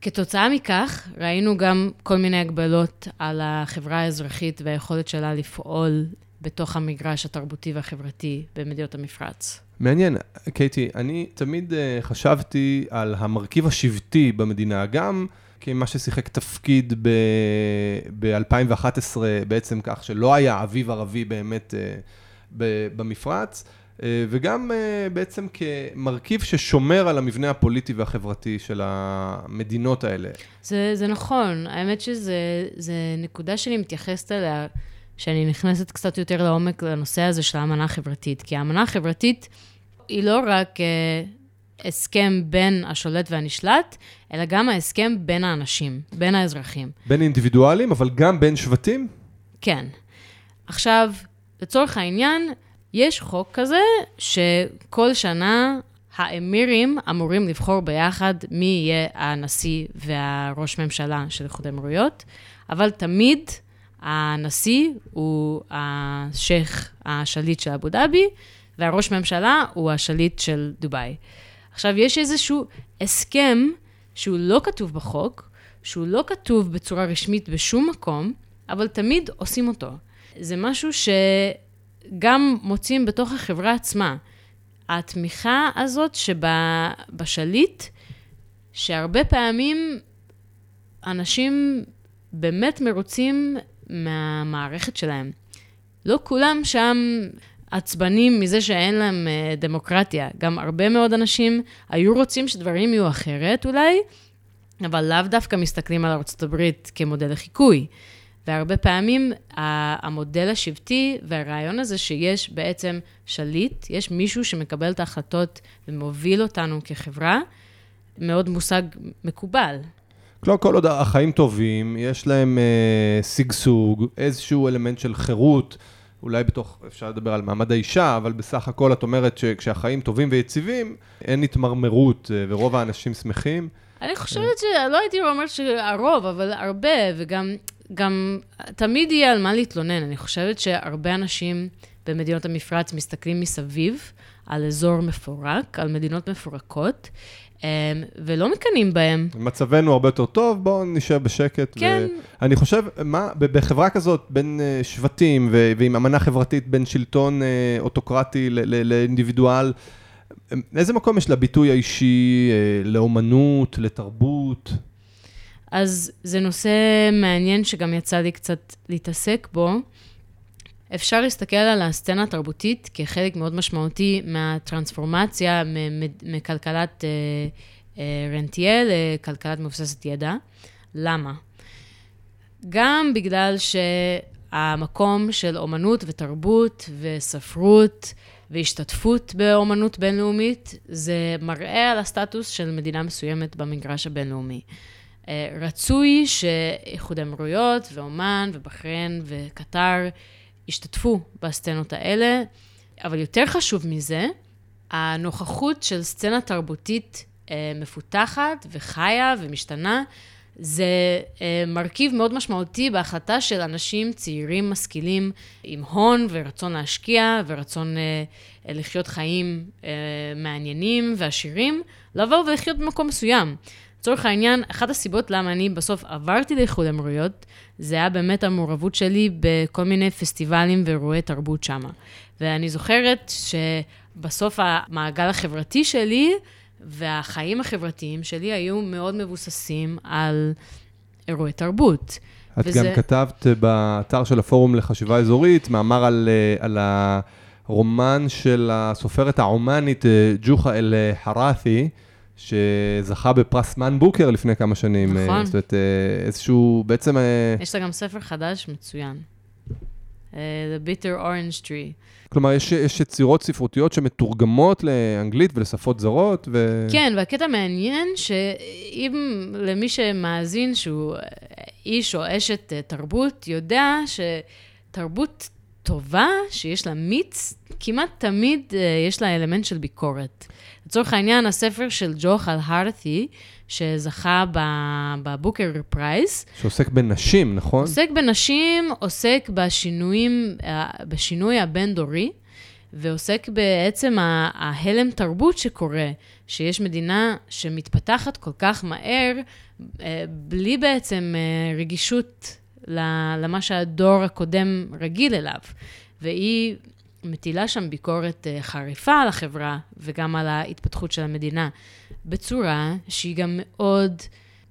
כתוצאה מכך, ראינו גם כל מיני הגבלות על החברה האזרחית והיכולת שלה לפעול בתוך המגרש התרבותי והחברתי במדינות המפרץ. מעניין, קייטי, אני תמיד uh, חשבתי על המרכיב השבטי במדינה, גם כמה ששיחק תפקיד ב-2011, ב- בעצם כך שלא היה אביב ערבי באמת ב- במפרץ. אה, וגם אה, בעצם כמרכיב ששומר על המבנה הפוליטי והחברתי של המדינות האלה. זה, זה נכון, האמת שזו נקודה שאני מתייחסת אליה, שאני נכנסת קצת יותר לעומק לנושא הזה של האמנה החברתית, כי האמנה החברתית היא לא רק אה, הסכם בין השולט והנשלט, אלא גם ההסכם בין האנשים, בין האזרחים. בין אינדיבידואלים, אבל גם בין שבטים? כן. עכשיו, לצורך העניין, יש חוק כזה שכל שנה האמירים אמורים לבחור ביחד מי יהיה הנשיא והראש ממשלה של איחוד האמירויות, אבל תמיד הנשיא הוא השייח' השליט של אבו דאבי, והראש ממשלה הוא השליט של דובאי. עכשיו, יש איזשהו הסכם שהוא לא כתוב בחוק, שהוא לא כתוב בצורה רשמית בשום מקום, אבל תמיד עושים אותו. זה משהו ש... גם מוצאים בתוך החברה עצמה. התמיכה הזאת שבשליט, שהרבה פעמים אנשים באמת מרוצים מהמערכת שלהם. לא כולם שם עצבנים מזה שאין להם אה, דמוקרטיה. גם הרבה מאוד אנשים היו רוצים שדברים יהיו אחרת אולי, אבל לאו דווקא מסתכלים על ארה"ב כמודל לחיקוי. והרבה פעמים המודל השבטי והרעיון הזה שיש בעצם שליט, יש מישהו שמקבל את ההחלטות ומוביל אותנו כחברה, מאוד מושג מקובל. כלומר, כל עוד החיים טובים, יש להם אה, שגשוג, איזשהו אלמנט של חירות, אולי בתוך, אפשר לדבר על מעמד האישה, אבל בסך הכל את אומרת שכשהחיים טובים ויציבים, אין התמרמרות אה, ורוב האנשים שמחים. אני חושבת שלא הייתי אומרת שהרוב, אבל הרבה, וגם גם תמיד יהיה על מה להתלונן. אני חושבת שהרבה אנשים במדינות המפרץ מסתכלים מסביב על אזור מפורק, על מדינות מפורקות, ולא מקנאים בהם. מצבנו הרבה יותר טוב, בואו נשאר בשקט. כן. אני חושב, מה, בחברה כזאת, בין אה, שבטים ועם אמנה חברתית, בין שלטון אה, אוטוקרטי לאינדיבידואל, אמ, איזה מקום יש לביטוי האישי, אה, לאומנות, לתרבות? אז זה נושא מעניין שגם יצא לי קצת להתעסק בו. אפשר להסתכל על הסצנה התרבותית כחלק מאוד משמעותי מהטרנספורמציה מכלכלת אה, אה, רנטיה לכלכלת מבוססת ידע. למה? גם בגלל שהמקום של אומנות ותרבות וספרות והשתתפות באומנות בינלאומית, זה מראה על הסטטוס של מדינה מסוימת במגרש הבינלאומי. אה, רצוי שאיחוד האמירויות ואומן ובחריין וקטר ישתתפו בסצנות האלה, אבל יותר חשוב מזה, הנוכחות של סצנה תרבותית אה, מפותחת וחיה ומשתנה, זה אה, מרכיב מאוד משמעותי בהחלטה של אנשים צעירים, משכילים, עם הון ורצון להשקיע ורצון לחיות חיים מעניינים ועשירים, לבוא ולחיות במקום מסוים. לצורך העניין, אחת הסיבות למה אני בסוף עברתי לאיחוד האמירויות, זה היה באמת המעורבות שלי בכל מיני פסטיבלים ואירועי תרבות שם. ואני זוכרת שבסוף המעגל החברתי שלי והחיים החברתיים שלי היו מאוד מבוססים על אירועי תרבות. את וזה... גם כתבת באתר של הפורום לחשיבה אזורית, מאמר על, אה, על הרומן של הסופרת העומאנית אה, ג'וחה אל-חראתי, שזכה בפרס מן בוקר לפני כמה שנים. נכון. זאת אומרת, איזשהו, בעצם... יש לה גם ספר חדש מצוין. The Bitter Orange Tree. כלומר, יש, יש יצירות ספרותיות שמתורגמות לאנגלית ולשפות זרות, ו... כן, והקטע מעניין, שאם למי שמאזין שהוא איש או אשת תרבות, יודע שתרבות טובה, שיש לה מיץ, כמעט תמיד יש לה אלמנט של ביקורת. לצורך העניין, הספר של ג'וחל הרתי, שזכה בבוקר פרייס. שעוסק בנשים, נכון? עוסק בנשים, עוסק בשינויים, בשינוי הבין-דורי, ועוסק בעצם ההלם תרבות שקורה, שיש מדינה שמתפתחת כל כך מהר, אה, בלי בעצם אה, רגישות למה שהדור הקודם רגיל אליו. והיא מטילה שם ביקורת אה, חריפה על החברה וגם על ההתפתחות של המדינה, בצורה שהיא גם מאוד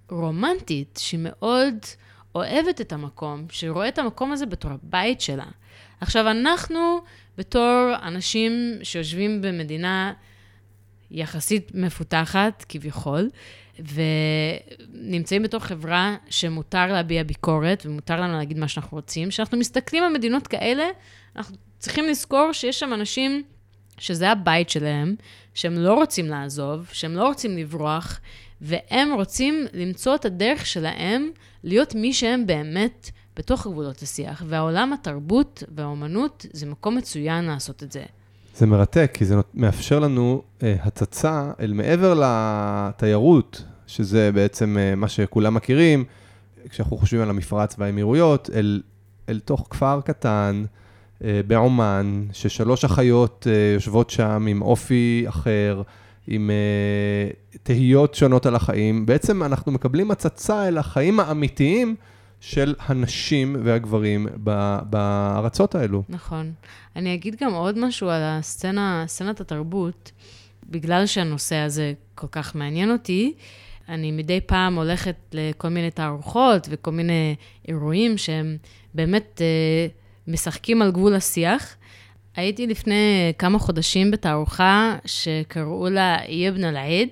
רומנטית, שהיא מאוד אוהבת את המקום, שרואה את המקום הזה בתור הבית שלה. עכשיו, אנחנו, בתור אנשים שיושבים במדינה יחסית מפותחת, כביכול, ונמצאים בתור חברה שמותר להביע ביקורת ומותר לנו להגיד מה שאנחנו רוצים, כשאנחנו מסתכלים על מדינות כאלה, אנחנו צריכים לזכור שיש שם אנשים שזה הבית שלהם, שהם לא רוצים לעזוב, שהם לא רוצים לברוח, והם רוצים למצוא את הדרך שלהם להיות מי שהם באמת בתוך גבולות השיח. והעולם התרבות והאומנות זה מקום מצוין לעשות את זה. זה מרתק, כי זה מאפשר לנו אה, הצצה אל מעבר לתיירות, שזה בעצם אה, מה שכולם מכירים, כשאנחנו חושבים על המפרץ והאמירויות, אל, אל תוך כפר קטן, אה, בעומאן, ששלוש אחיות אה, יושבות שם עם אופי אחר, עם אה, תהיות שונות על החיים. בעצם אנחנו מקבלים הצצה אל החיים האמיתיים של הנשים והגברים בארצות האלו. נכון. אני אגיד גם עוד משהו על הסצנה, סצנת התרבות, בגלל שהנושא הזה כל כך מעניין אותי. אני מדי פעם הולכת לכל מיני תערוכות וכל מיני אירועים שהם באמת... משחקים על גבול השיח. הייתי לפני כמה חודשים בתערוכה שקראו לה איבן אל-עיד,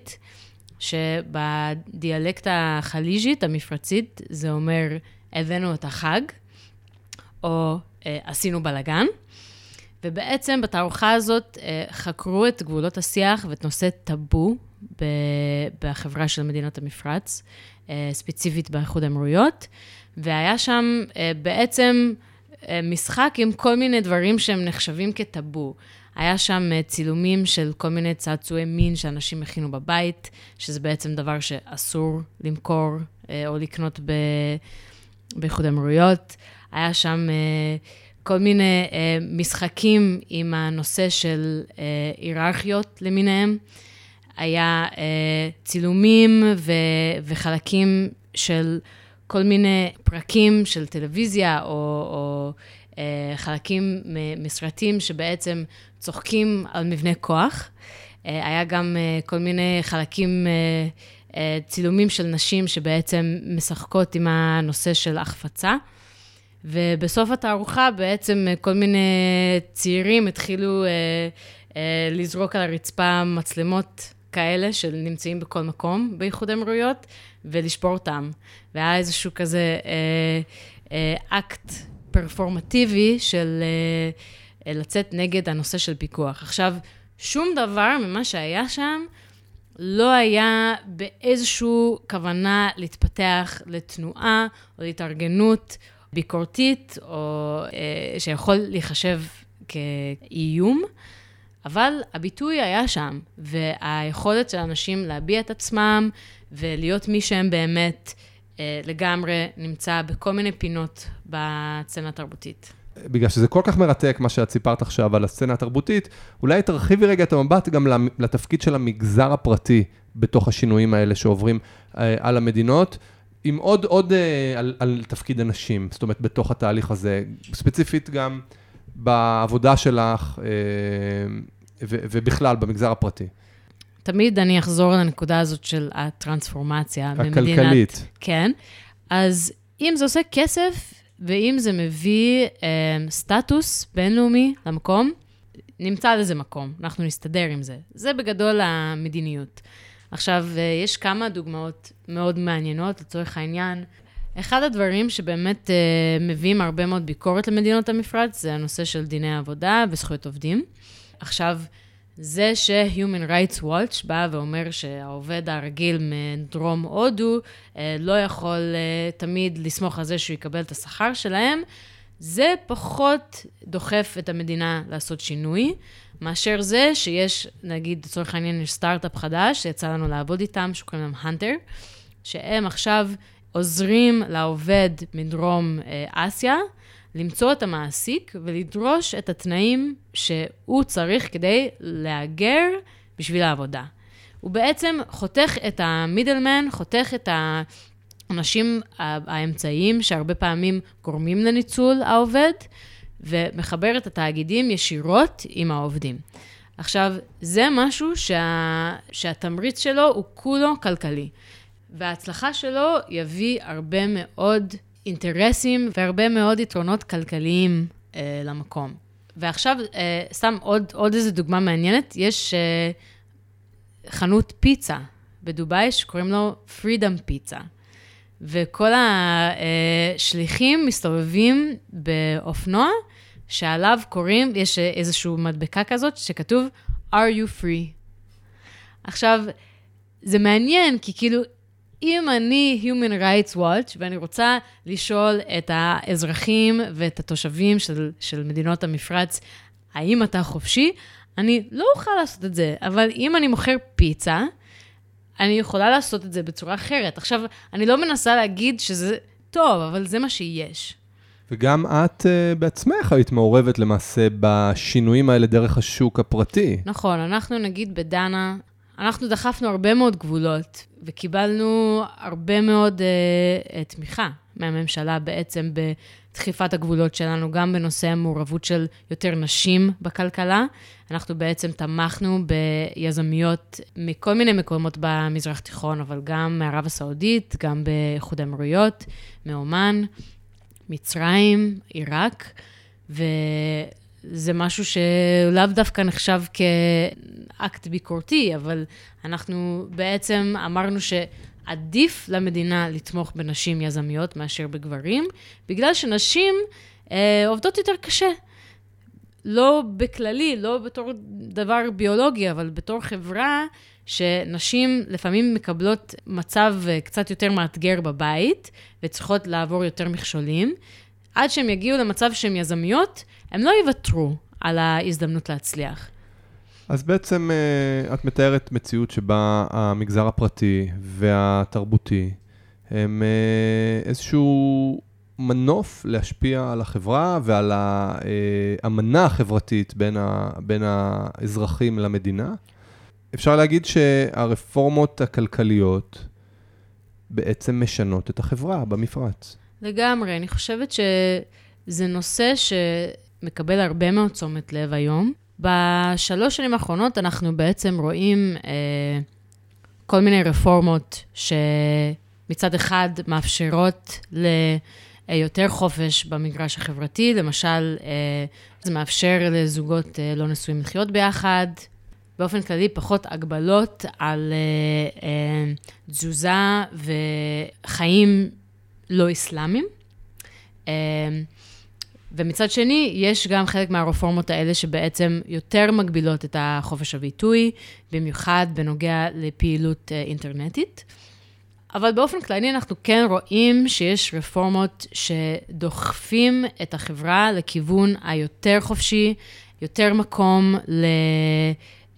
שבדיאלקט החליג'ית, המפרצית, זה אומר הבאנו את החג, או אה, עשינו בלאגן. ובעצם בתערוכה הזאת אה, חקרו את גבולות השיח ואת נושא טאבו בחברה של מדינות המפרץ, אה, ספציפית באיחוד האמירויות, והיה שם אה, בעצם אה, משחק עם כל מיני דברים שהם נחשבים כטאבו. היה שם אה, צילומים של כל מיני צעצועי מין שאנשים הכינו בבית, שזה בעצם דבר שאסור למכור אה, או לקנות באיחוד האמירויות. היה שם כל מיני משחקים עם הנושא של היררכיות למיניהם. היה צילומים וחלקים של... כל מיני פרקים של טלוויזיה או, או אה, חלקים מסרטים שבעצם צוחקים על מבנה כוח. אה, היה גם אה, כל מיני חלקים, אה, צילומים של נשים שבעצם משחקות עם הנושא של החפצה. ובסוף התערוכה בעצם כל מיני צעירים התחילו לזרוק על הרצפה מצלמות כאלה שנמצאים בכל מקום באיחוד האמירויות, ולשבור אותם. והיה איזשהו כזה אקט פרפורמטיבי של אה, לצאת נגד הנושא של פיקוח. עכשיו, שום דבר ממה שהיה שם לא היה באיזושהי כוונה להתפתח לתנועה או להתארגנות ביקורתית, או אה, שיכול להיחשב כאיום. אבל הביטוי היה שם, והיכולת של אנשים להביע את עצמם ולהיות מי שהם באמת אה, לגמרי נמצא בכל מיני פינות בסצנה התרבותית. בגלל שזה כל כך מרתק, מה שאת סיפרת עכשיו על הסצנה התרבותית, אולי תרחיבי רגע את המבט גם לתפקיד של המגזר הפרטי בתוך השינויים האלה שעוברים אה, על המדינות. עם עוד, עוד אה, על, על תפקיד הנשים, זאת אומרת, בתוך התהליך הזה, ספציפית גם בעבודה שלך אה, ו, ובכלל במגזר הפרטי. תמיד אני אחזור לנקודה הזאת של הטרנספורמציה. הכלכלית. במדינת, כן. אז אם זה עושה כסף, ואם זה מביא אה, סטטוס בינלאומי למקום, נמצא לזה מקום, אנחנו נסתדר עם זה. זה בגדול המדיניות. עכשיו, אה, יש כמה דוגמאות מאוד מעניינות, לצורך העניין. אחד הדברים שבאמת אה, מביאים הרבה מאוד ביקורת למדינות המפרץ, זה הנושא של דיני עבודה וזכויות עובדים. עכשיו, זה ש-Human Rights Watch בא ואומר שהעובד הרגיל מדרום הודו אה, לא יכול אה, תמיד לסמוך על זה שהוא יקבל את השכר שלהם, זה פחות דוחף את המדינה לעשות שינוי, מאשר זה שיש, נגיד, לצורך העניין, יש סטארט-אפ חדש, שיצא לנו לעבוד איתם, שקוראים להם הנטר, שהם עכשיו עוזרים לעובד מדרום אה, אסיה, למצוא את המעסיק ולדרוש את התנאים שהוא צריך כדי להגר בשביל העבודה. הוא בעצם חותך את המידלמן, חותך את האנשים האמצעיים שהרבה פעמים גורמים לניצול העובד, ומחבר את התאגידים ישירות עם העובדים. עכשיו, זה משהו שה... שהתמריץ שלו הוא כולו כלכלי, וההצלחה שלו יביא הרבה מאוד אינטרסים והרבה מאוד יתרונות כלכליים אה, למקום. ועכשיו, אה, סתם עוד, עוד איזו דוגמה מעניינת, יש אה, חנות פיצה בדובאי שקוראים לו Freedom פיצה. וכל השליחים מסתובבים באופנוע, שעליו קוראים, יש איזושהי מדבקה כזאת שכתוב, are you free? עכשיו, זה מעניין, כי כאילו, אם אני Human Rights Watch ואני רוצה לשאול את האזרחים ואת התושבים של, של מדינות המפרץ, האם אתה חופשי? אני לא אוכל לעשות את זה, אבל אם אני מוכר פיצה, אני יכולה לעשות את זה בצורה אחרת. עכשיו, אני לא מנסה להגיד שזה טוב, אבל זה מה שיש. וגם את uh, בעצמך היית מעורבת למעשה בשינויים האלה דרך השוק הפרטי. נכון, אנחנו נגיד בדנה, אנחנו דחפנו הרבה מאוד גבולות, וקיבלנו הרבה מאוד uh, תמיכה מהממשלה בעצם בדחיפת הגבולות שלנו, גם בנושא המעורבות של יותר נשים בכלכלה. אנחנו בעצם תמכנו ביזמיות מכל מיני מקומות במזרח תיכון, אבל גם מערב הסעודית, גם באיחוד האמירויות, מאומן, מצרים, עיראק. זה משהו שלאו דווקא נחשב כאקט ביקורתי, אבל אנחנו בעצם אמרנו שעדיף למדינה לתמוך בנשים יזמיות מאשר בגברים, בגלל שנשים אה, עובדות יותר קשה. לא בכללי, לא בתור דבר ביולוגי, אבל בתור חברה שנשים לפעמים מקבלות מצב אה, קצת יותר מאתגר בבית, וצריכות לעבור יותר מכשולים. עד שהן יגיעו למצב שהן יזמיות, הם לא יוותרו על ההזדמנות להצליח. אז בעצם אה, את מתארת מציאות שבה המגזר הפרטי והתרבותי הם אה, איזשהו מנוף להשפיע על החברה ועל האמנה החברתית בין, ה, בין האזרחים למדינה. אפשר להגיד שהרפורמות הכלכליות בעצם משנות את החברה במפרץ. לגמרי, אני חושבת שזה נושא שמקבל הרבה מאוד תשומת לב היום. בשלוש שנים האחרונות אנחנו בעצם רואים אה, כל מיני רפורמות שמצד אחד מאפשרות ליותר חופש במגרש החברתי, למשל, אה, זה מאפשר לזוגות אה, לא נשואים לחיות ביחד, באופן כללי פחות הגבלות על אה, תזוזה וחיים לא אסלאמיים. אה, ומצד שני, יש גם חלק מהרפורמות האלה שבעצם יותר מגבילות את החופש הביטוי, במיוחד בנוגע לפעילות אה, אינטרנטית. אבל באופן כללי אנחנו כן רואים שיש רפורמות שדוחפים את החברה לכיוון היותר חופשי, יותר מקום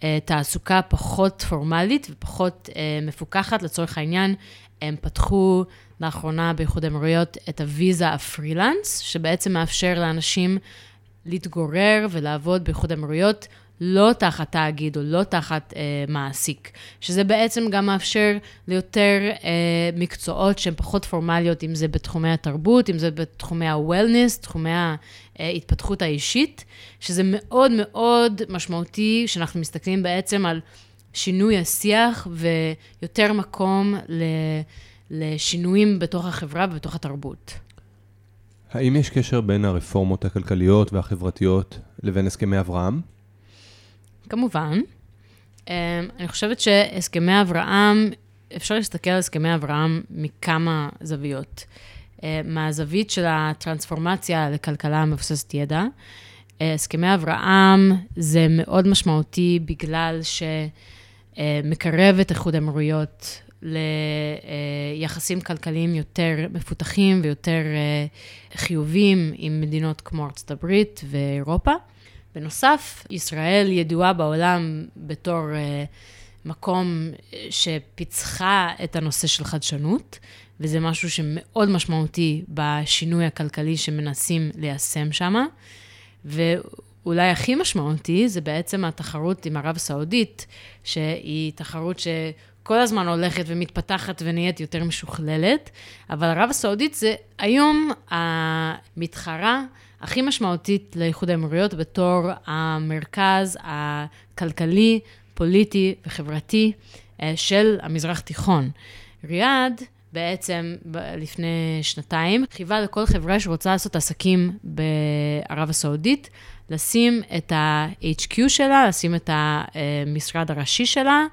לתעסוקה פחות פורמלית ופחות אה, מפוקחת. לצורך העניין, הם פתחו לאחרונה באיחוד האמירויות את הוויזה הפרילנס, שבעצם מאפשר לאנשים להתגורר ולעבוד באיחוד האמירויות לא תחת תאגיד או לא תחת אה, מעסיק, שזה בעצם גם מאפשר ליותר אה, מקצועות שהן פחות פורמליות, אם זה בתחומי התרבות, אם זה בתחומי ה-wellness, תחומי ההתפתחות האישית, שזה מאוד מאוד משמעותי, שאנחנו מסתכלים בעצם על שינוי השיח ויותר מקום לשינויים בתוך החברה ובתוך התרבות. האם יש קשר בין הרפורמות הכלכליות והחברתיות לבין הסכמי אברהם? כמובן. אמ, אני חושבת שהסכמי אברהם, אפשר להסתכל על הסכמי אברהם מכמה זוויות. אמ, מהזווית של הטרנספורמציה לכלכלה מבוססת ידע. אמ, הסכמי אברהם זה מאוד משמעותי בגלל שמקרב את איחוד האמירויות ליחסים כלכליים יותר מפותחים ויותר חיוביים עם מדינות כמו ארצות הברית ואירופה. בנוסף, ישראל ידועה בעולם בתור uh, מקום שפיצחה את הנושא של חדשנות, וזה משהו שמאוד משמעותי בשינוי הכלכלי שמנסים ליישם שם. ואולי הכי משמעותי זה בעצם התחרות עם ערב הסעודית, שהיא תחרות ש... כל הזמן הולכת ומתפתחת ונהיית יותר משוכללת, אבל ערב הסעודית זה היום המתחרה הכי משמעותית לאיחוד האמירויות בתור המרכז הכלכלי, פוליטי וחברתי אה, של המזרח תיכון. ריאד בעצם לפני שנתיים חייבה לכל חברה שרוצה לעשות עסקים בערב הסעודית, לשים את ה-HQ שלה, לשים את המשרד הראשי שלה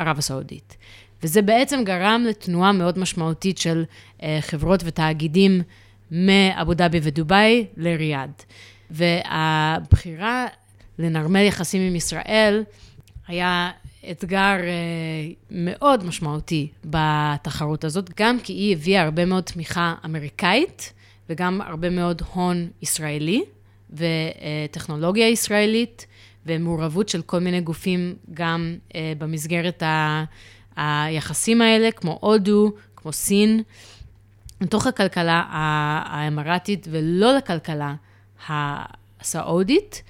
בערב הסעודית. וזה בעצם גרם לתנועה מאוד משמעותית של אה, חברות ותאגידים מאבו דאבי ודובאי לריאד. והבחירה לנרמל יחסים עם ישראל היה אתגר אה, מאוד משמעותי בתחרות הזאת, גם כי היא הביאה הרבה מאוד תמיכה אמריקאית וגם הרבה מאוד הון ישראלי וטכנולוגיה ישראלית ומעורבות של כל מיני גופים גם אה, במסגרת ה... היחסים האלה, כמו הודו, כמו סין. לתוך הכלכלה האמרתית ולא לכלכלה הסעודית.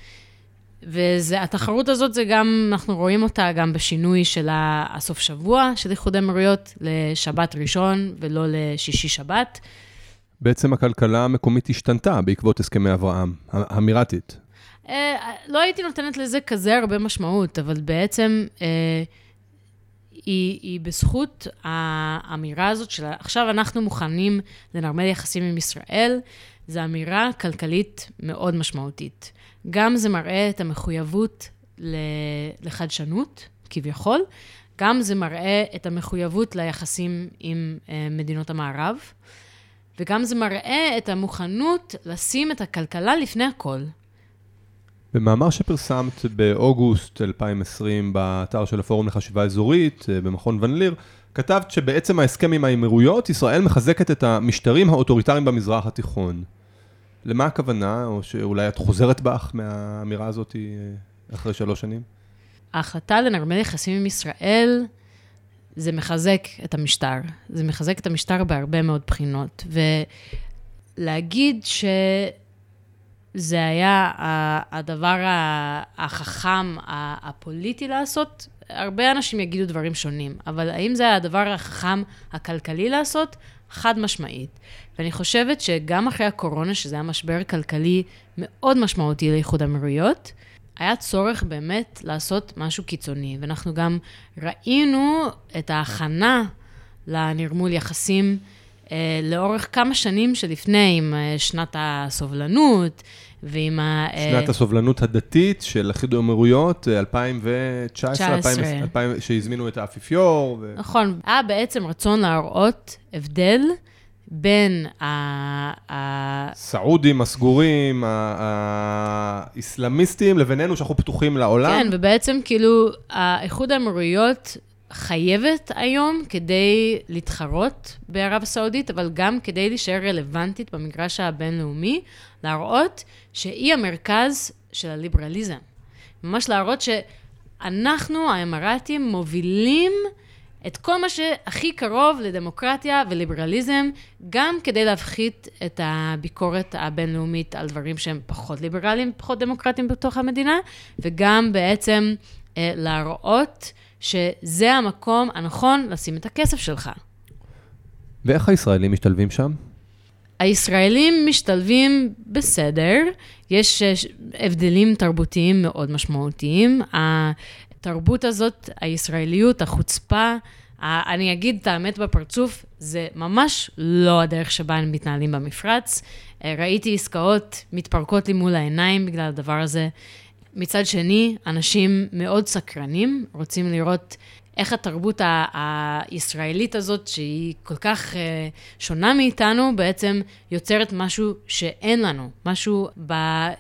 והתחרות הזאת, זה גם, אנחנו רואים אותה גם בשינוי של הסוף שבוע של איחוד האמירויות לשבת ראשון ולא לשישי שבת. בעצם הכלכלה המקומית השתנתה בעקבות הסכמי אברהם, האמירתית. אה, לא הייתי נותנת לזה כזה הרבה משמעות, אבל בעצם אה, היא, היא בזכות האמירה הזאת של עכשיו אנחנו מוכנים לנרמל יחסים עם ישראל, זו אמירה כלכלית מאוד משמעותית. גם זה מראה את המחויבות לחדשנות, כביכול, גם זה מראה את המחויבות ליחסים עם אה, מדינות המערב, וגם זה מראה את המוכנות לשים את הכלכלה לפני הכל. במאמר שפרסמת באוגוסט 2020 באתר של הפורום לחשיבה אזורית אה, במכון ון ליר, כתבת שבעצם ההסכם עם האמירויות, ישראל מחזקת את המשטרים האוטוריטריים במזרח התיכון. למה הכוונה, או שאולי את חוזרת בך מהאמירה הזאת אה, אחרי שלוש שנים? ההחלטה לנרמל יחסים עם ישראל, זה מחזק את המשטר. זה מחזק את המשטר בהרבה מאוד בחינות. ולהגיד ש... זה היה הדבר החכם, הפוליטי לעשות. הרבה אנשים יגידו דברים שונים, אבל האם זה היה הדבר החכם הכלכלי לעשות? חד משמעית. ואני חושבת שגם אחרי הקורונה, שזה היה משבר כלכלי מאוד משמעותי לאיחוד האמירויות, היה צורך באמת לעשות משהו קיצוני. ואנחנו גם ראינו את ההכנה לנרמול יחסים לאורך כמה שנים שלפני, עם אה, שנת הסובלנות ועם ה... אה, שנת הסובלנות הדתית של איחוד האמירויות, 2019, 2020, שהזמינו את האפיפיור. ו... נכון, היה בעצם רצון להראות הבדל בין ה... סעודים הסגורים, האסלאמיסטים, לבינינו שאנחנו פתוחים לעולם. כן, ובעצם כאילו, האיחוד האמירויות חייבת היום כדי להתחרות בערב הסעודית, אבל גם כדי להישאר רלוונטית במגרש הבינלאומי, להראות שהיא המרכז של הליברליזם. ממש להראות שאנחנו, האמרתים, מובילים את כל מה שהכי קרוב לדמוקרטיה וליברליזם, גם כדי להפחית את הביקורת הבינלאומית על דברים שהם פחות ליברליים, פחות דמוקרטיים בתוך המדינה, וגם בעצם אה, להראות שזה המקום הנכון לשים את הכסף שלך. ואיך הישראלים משתלבים שם? הישראלים משתלבים בסדר, יש הבדלים תרבותיים מאוד משמעותיים. התרבות הזאת, הישראליות, החוצפה, אני אגיד את האמת בפרצוף, זה ממש לא הדרך שבה הם מתנהלים במפרץ. אה, ראיתי עסקאות מתפרקות לי מול העיניים בגלל הדבר הזה. מצד שני, אנשים מאוד סקרנים, רוצים לראות איך התרבות ה- הישראלית הזאת, שהיא כל כך uh, שונה מאיתנו, בעצם יוצרת משהו שאין לנו, משהו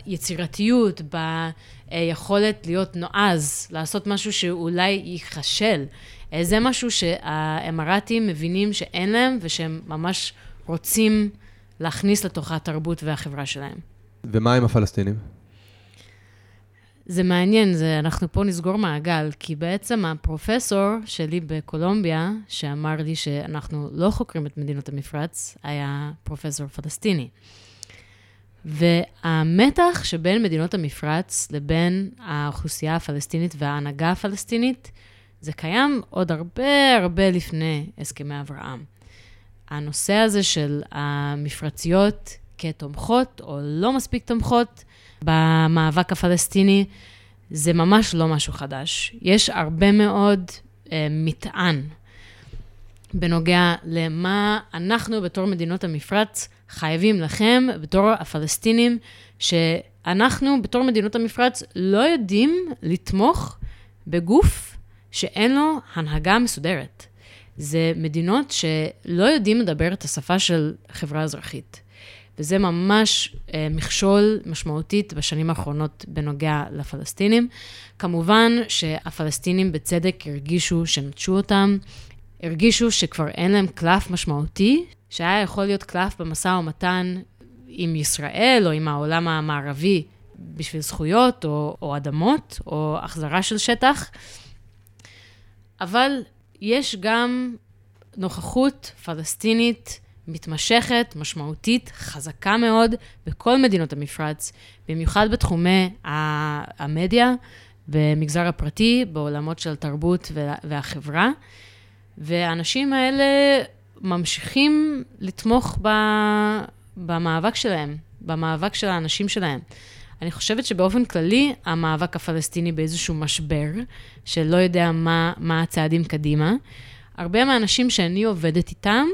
ביצירתיות, ביכולת להיות נועז, לעשות משהו שאולי ייכשל. Uh, זה משהו שהאמרתים מבינים שאין להם, ושהם ממש רוצים להכניס לתוך התרבות והחברה שלהם. ומה עם הפלסטינים? זה מעניין, זה, אנחנו פה נסגור מעגל, כי בעצם הפרופסור שלי בקולומביה, שאמר לי שאנחנו לא חוקרים את מדינות המפרץ, היה פרופסור פלסטיני. והמתח שבין מדינות המפרץ לבין האוכלוסייה הפלסטינית וההנהגה הפלסטינית, זה קיים עוד הרבה הרבה לפני הסכמי אברהם. הנושא הזה של המפרציות כתומכות או לא מספיק תומכות, במאבק הפלסטיני, זה ממש לא משהו חדש. יש הרבה מאוד אה, מטען בנוגע למה אנחנו בתור מדינות המפרץ חייבים לכם, בתור הפלסטינים, שאנחנו בתור מדינות המפרץ לא יודעים לתמוך בגוף שאין לו הנהגה מסודרת. זה מדינות שלא יודעים לדבר את השפה של חברה אזרחית. וזה ממש אה, מכשול משמעותית בשנים האחרונות בנוגע לפלסטינים. כמובן שהפלסטינים בצדק הרגישו שנטשו אותם, הרגישו שכבר אין להם קלף משמעותי, שהיה יכול להיות קלף במשא ומתן עם ישראל או עם העולם המערבי בשביל זכויות או, או אדמות או החזרה של שטח. אבל יש גם נוכחות פלסטינית מתמשכת, משמעותית, חזקה מאוד בכל מדינות המפרץ, במיוחד בתחומי המדיה, במגזר הפרטי, בעולמות של התרבות והחברה. והאנשים האלה ממשיכים לתמוך במאבק שלהם, במאבק של האנשים שלהם. אני חושבת שבאופן כללי, המאבק הפלסטיני באיזשהו משבר, שלא יודע מה, מה הצעדים קדימה. הרבה מהאנשים שאני עובדת איתם,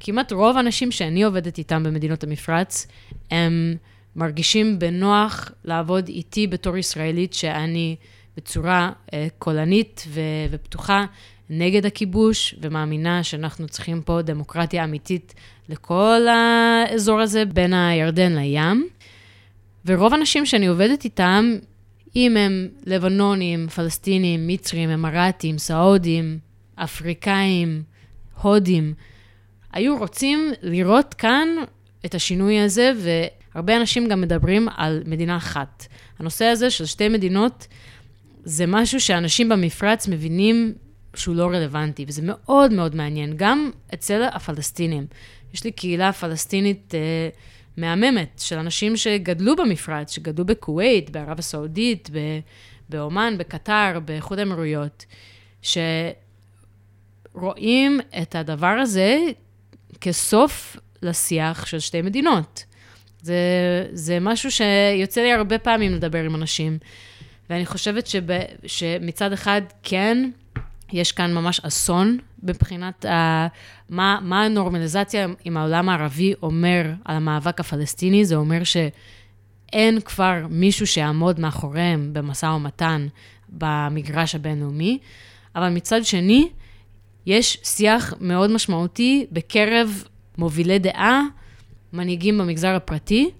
כמעט רוב האנשים שאני עובדת איתם במדינות המפרץ, הם מרגישים בנוח לעבוד איתי בתור ישראלית, שאני בצורה אה, קולנית ו- ופתוחה נגד הכיבוש, ומאמינה שאנחנו צריכים פה דמוקרטיה אמיתית לכל האזור הזה בין הירדן לים. ורוב האנשים שאני עובדת איתם, אם הם לבנונים, פלסטינים, מצרים, אמרתים, סעודים, אפריקאים, הודים, היו רוצים לראות כאן את השינוי הזה, והרבה אנשים גם מדברים על מדינה אחת. הנושא הזה של שתי מדינות, זה משהו שאנשים במפרץ מבינים שהוא לא רלוונטי, וזה מאוד מאוד מעניין, גם אצל הפלסטינים. יש לי קהילה פלסטינית אה, מהממת של אנשים שגדלו במפרץ, שגדלו בכווית, בערב הסעודית, באומן, בקטר, באיחוד האמירויות, שרואים את הדבר הזה כסוף לשיח של שתי מדינות. זה, זה משהו שיוצא לי הרבה פעמים לדבר עם אנשים, ואני חושבת שב, שמצד אחד, כן, יש כאן ממש אסון מבחינת ה, מה, מה הנורמליזציה עם העולם הערבי אומר על המאבק הפלסטיני, זה אומר שאין כבר מישהו שיעמוד מאחוריהם במשא ומתן במגרש הבינלאומי, אבל מצד שני, יש שיח מאוד משמעותי בקרב מובילי דעה, מנהיגים במגזר הפרטי,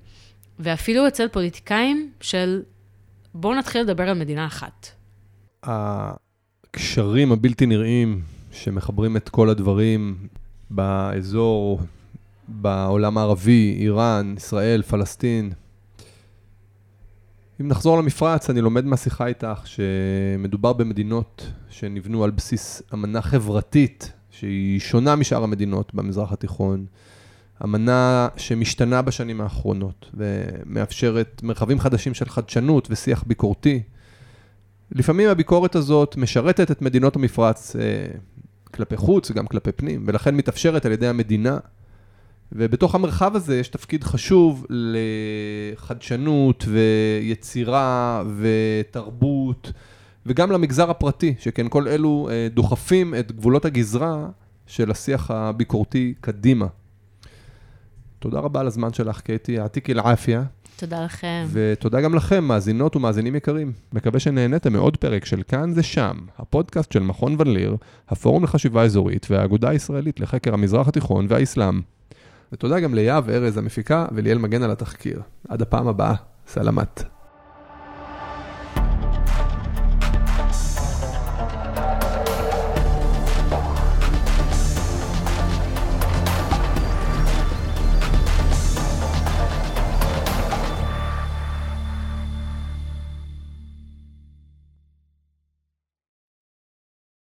ואפילו אצל פוליטיקאים של בואו נתחיל לדבר על מדינה אחת. הקשרים הבלתי נראים שמחברים את כל הדברים באזור, בעולם הערבי, איראן, ישראל, פלסטין, אם נחזור למפרץ, אני לומד מהשיחה איתך שמדובר במדינות שנבנו על בסיס אמנה חברתית, שהיא שונה משאר המדינות במזרח התיכון. אמנה שמשתנה בשנים האחרונות ומאפשרת מרחבים חדשים של חדשנות ושיח ביקורתי. לפעמים הביקורת הזאת משרתת את מדינות המפרץ אה, כלפי חוץ וגם כלפי פנים, ולכן מתאפשרת על ידי המדינה. ובתוך המרחב הזה יש תפקיד חשוב לחדשנות ויצירה ותרבות, וגם למגזר הפרטי, שכן כל אלו אה, דוחפים את גבולות הגזרה של השיח הביקורתי קדימה. תודה רבה על הזמן שלך, קטי, עתיק אל-עפיה. תודה לכם. ותודה גם לכם, מאזינות ומאזינים יקרים. מקווה שנהניתם מעוד פרק של כאן זה שם, הפודקאסט של מכון ון ליר, הפורום לחשיבה אזורית והאגודה הישראלית לחקר המזרח התיכון והאסלאם. ותודה גם ליהב ארז המפיקה וליאל מגן על התחקיר. עד הפעם הבאה, סלמת.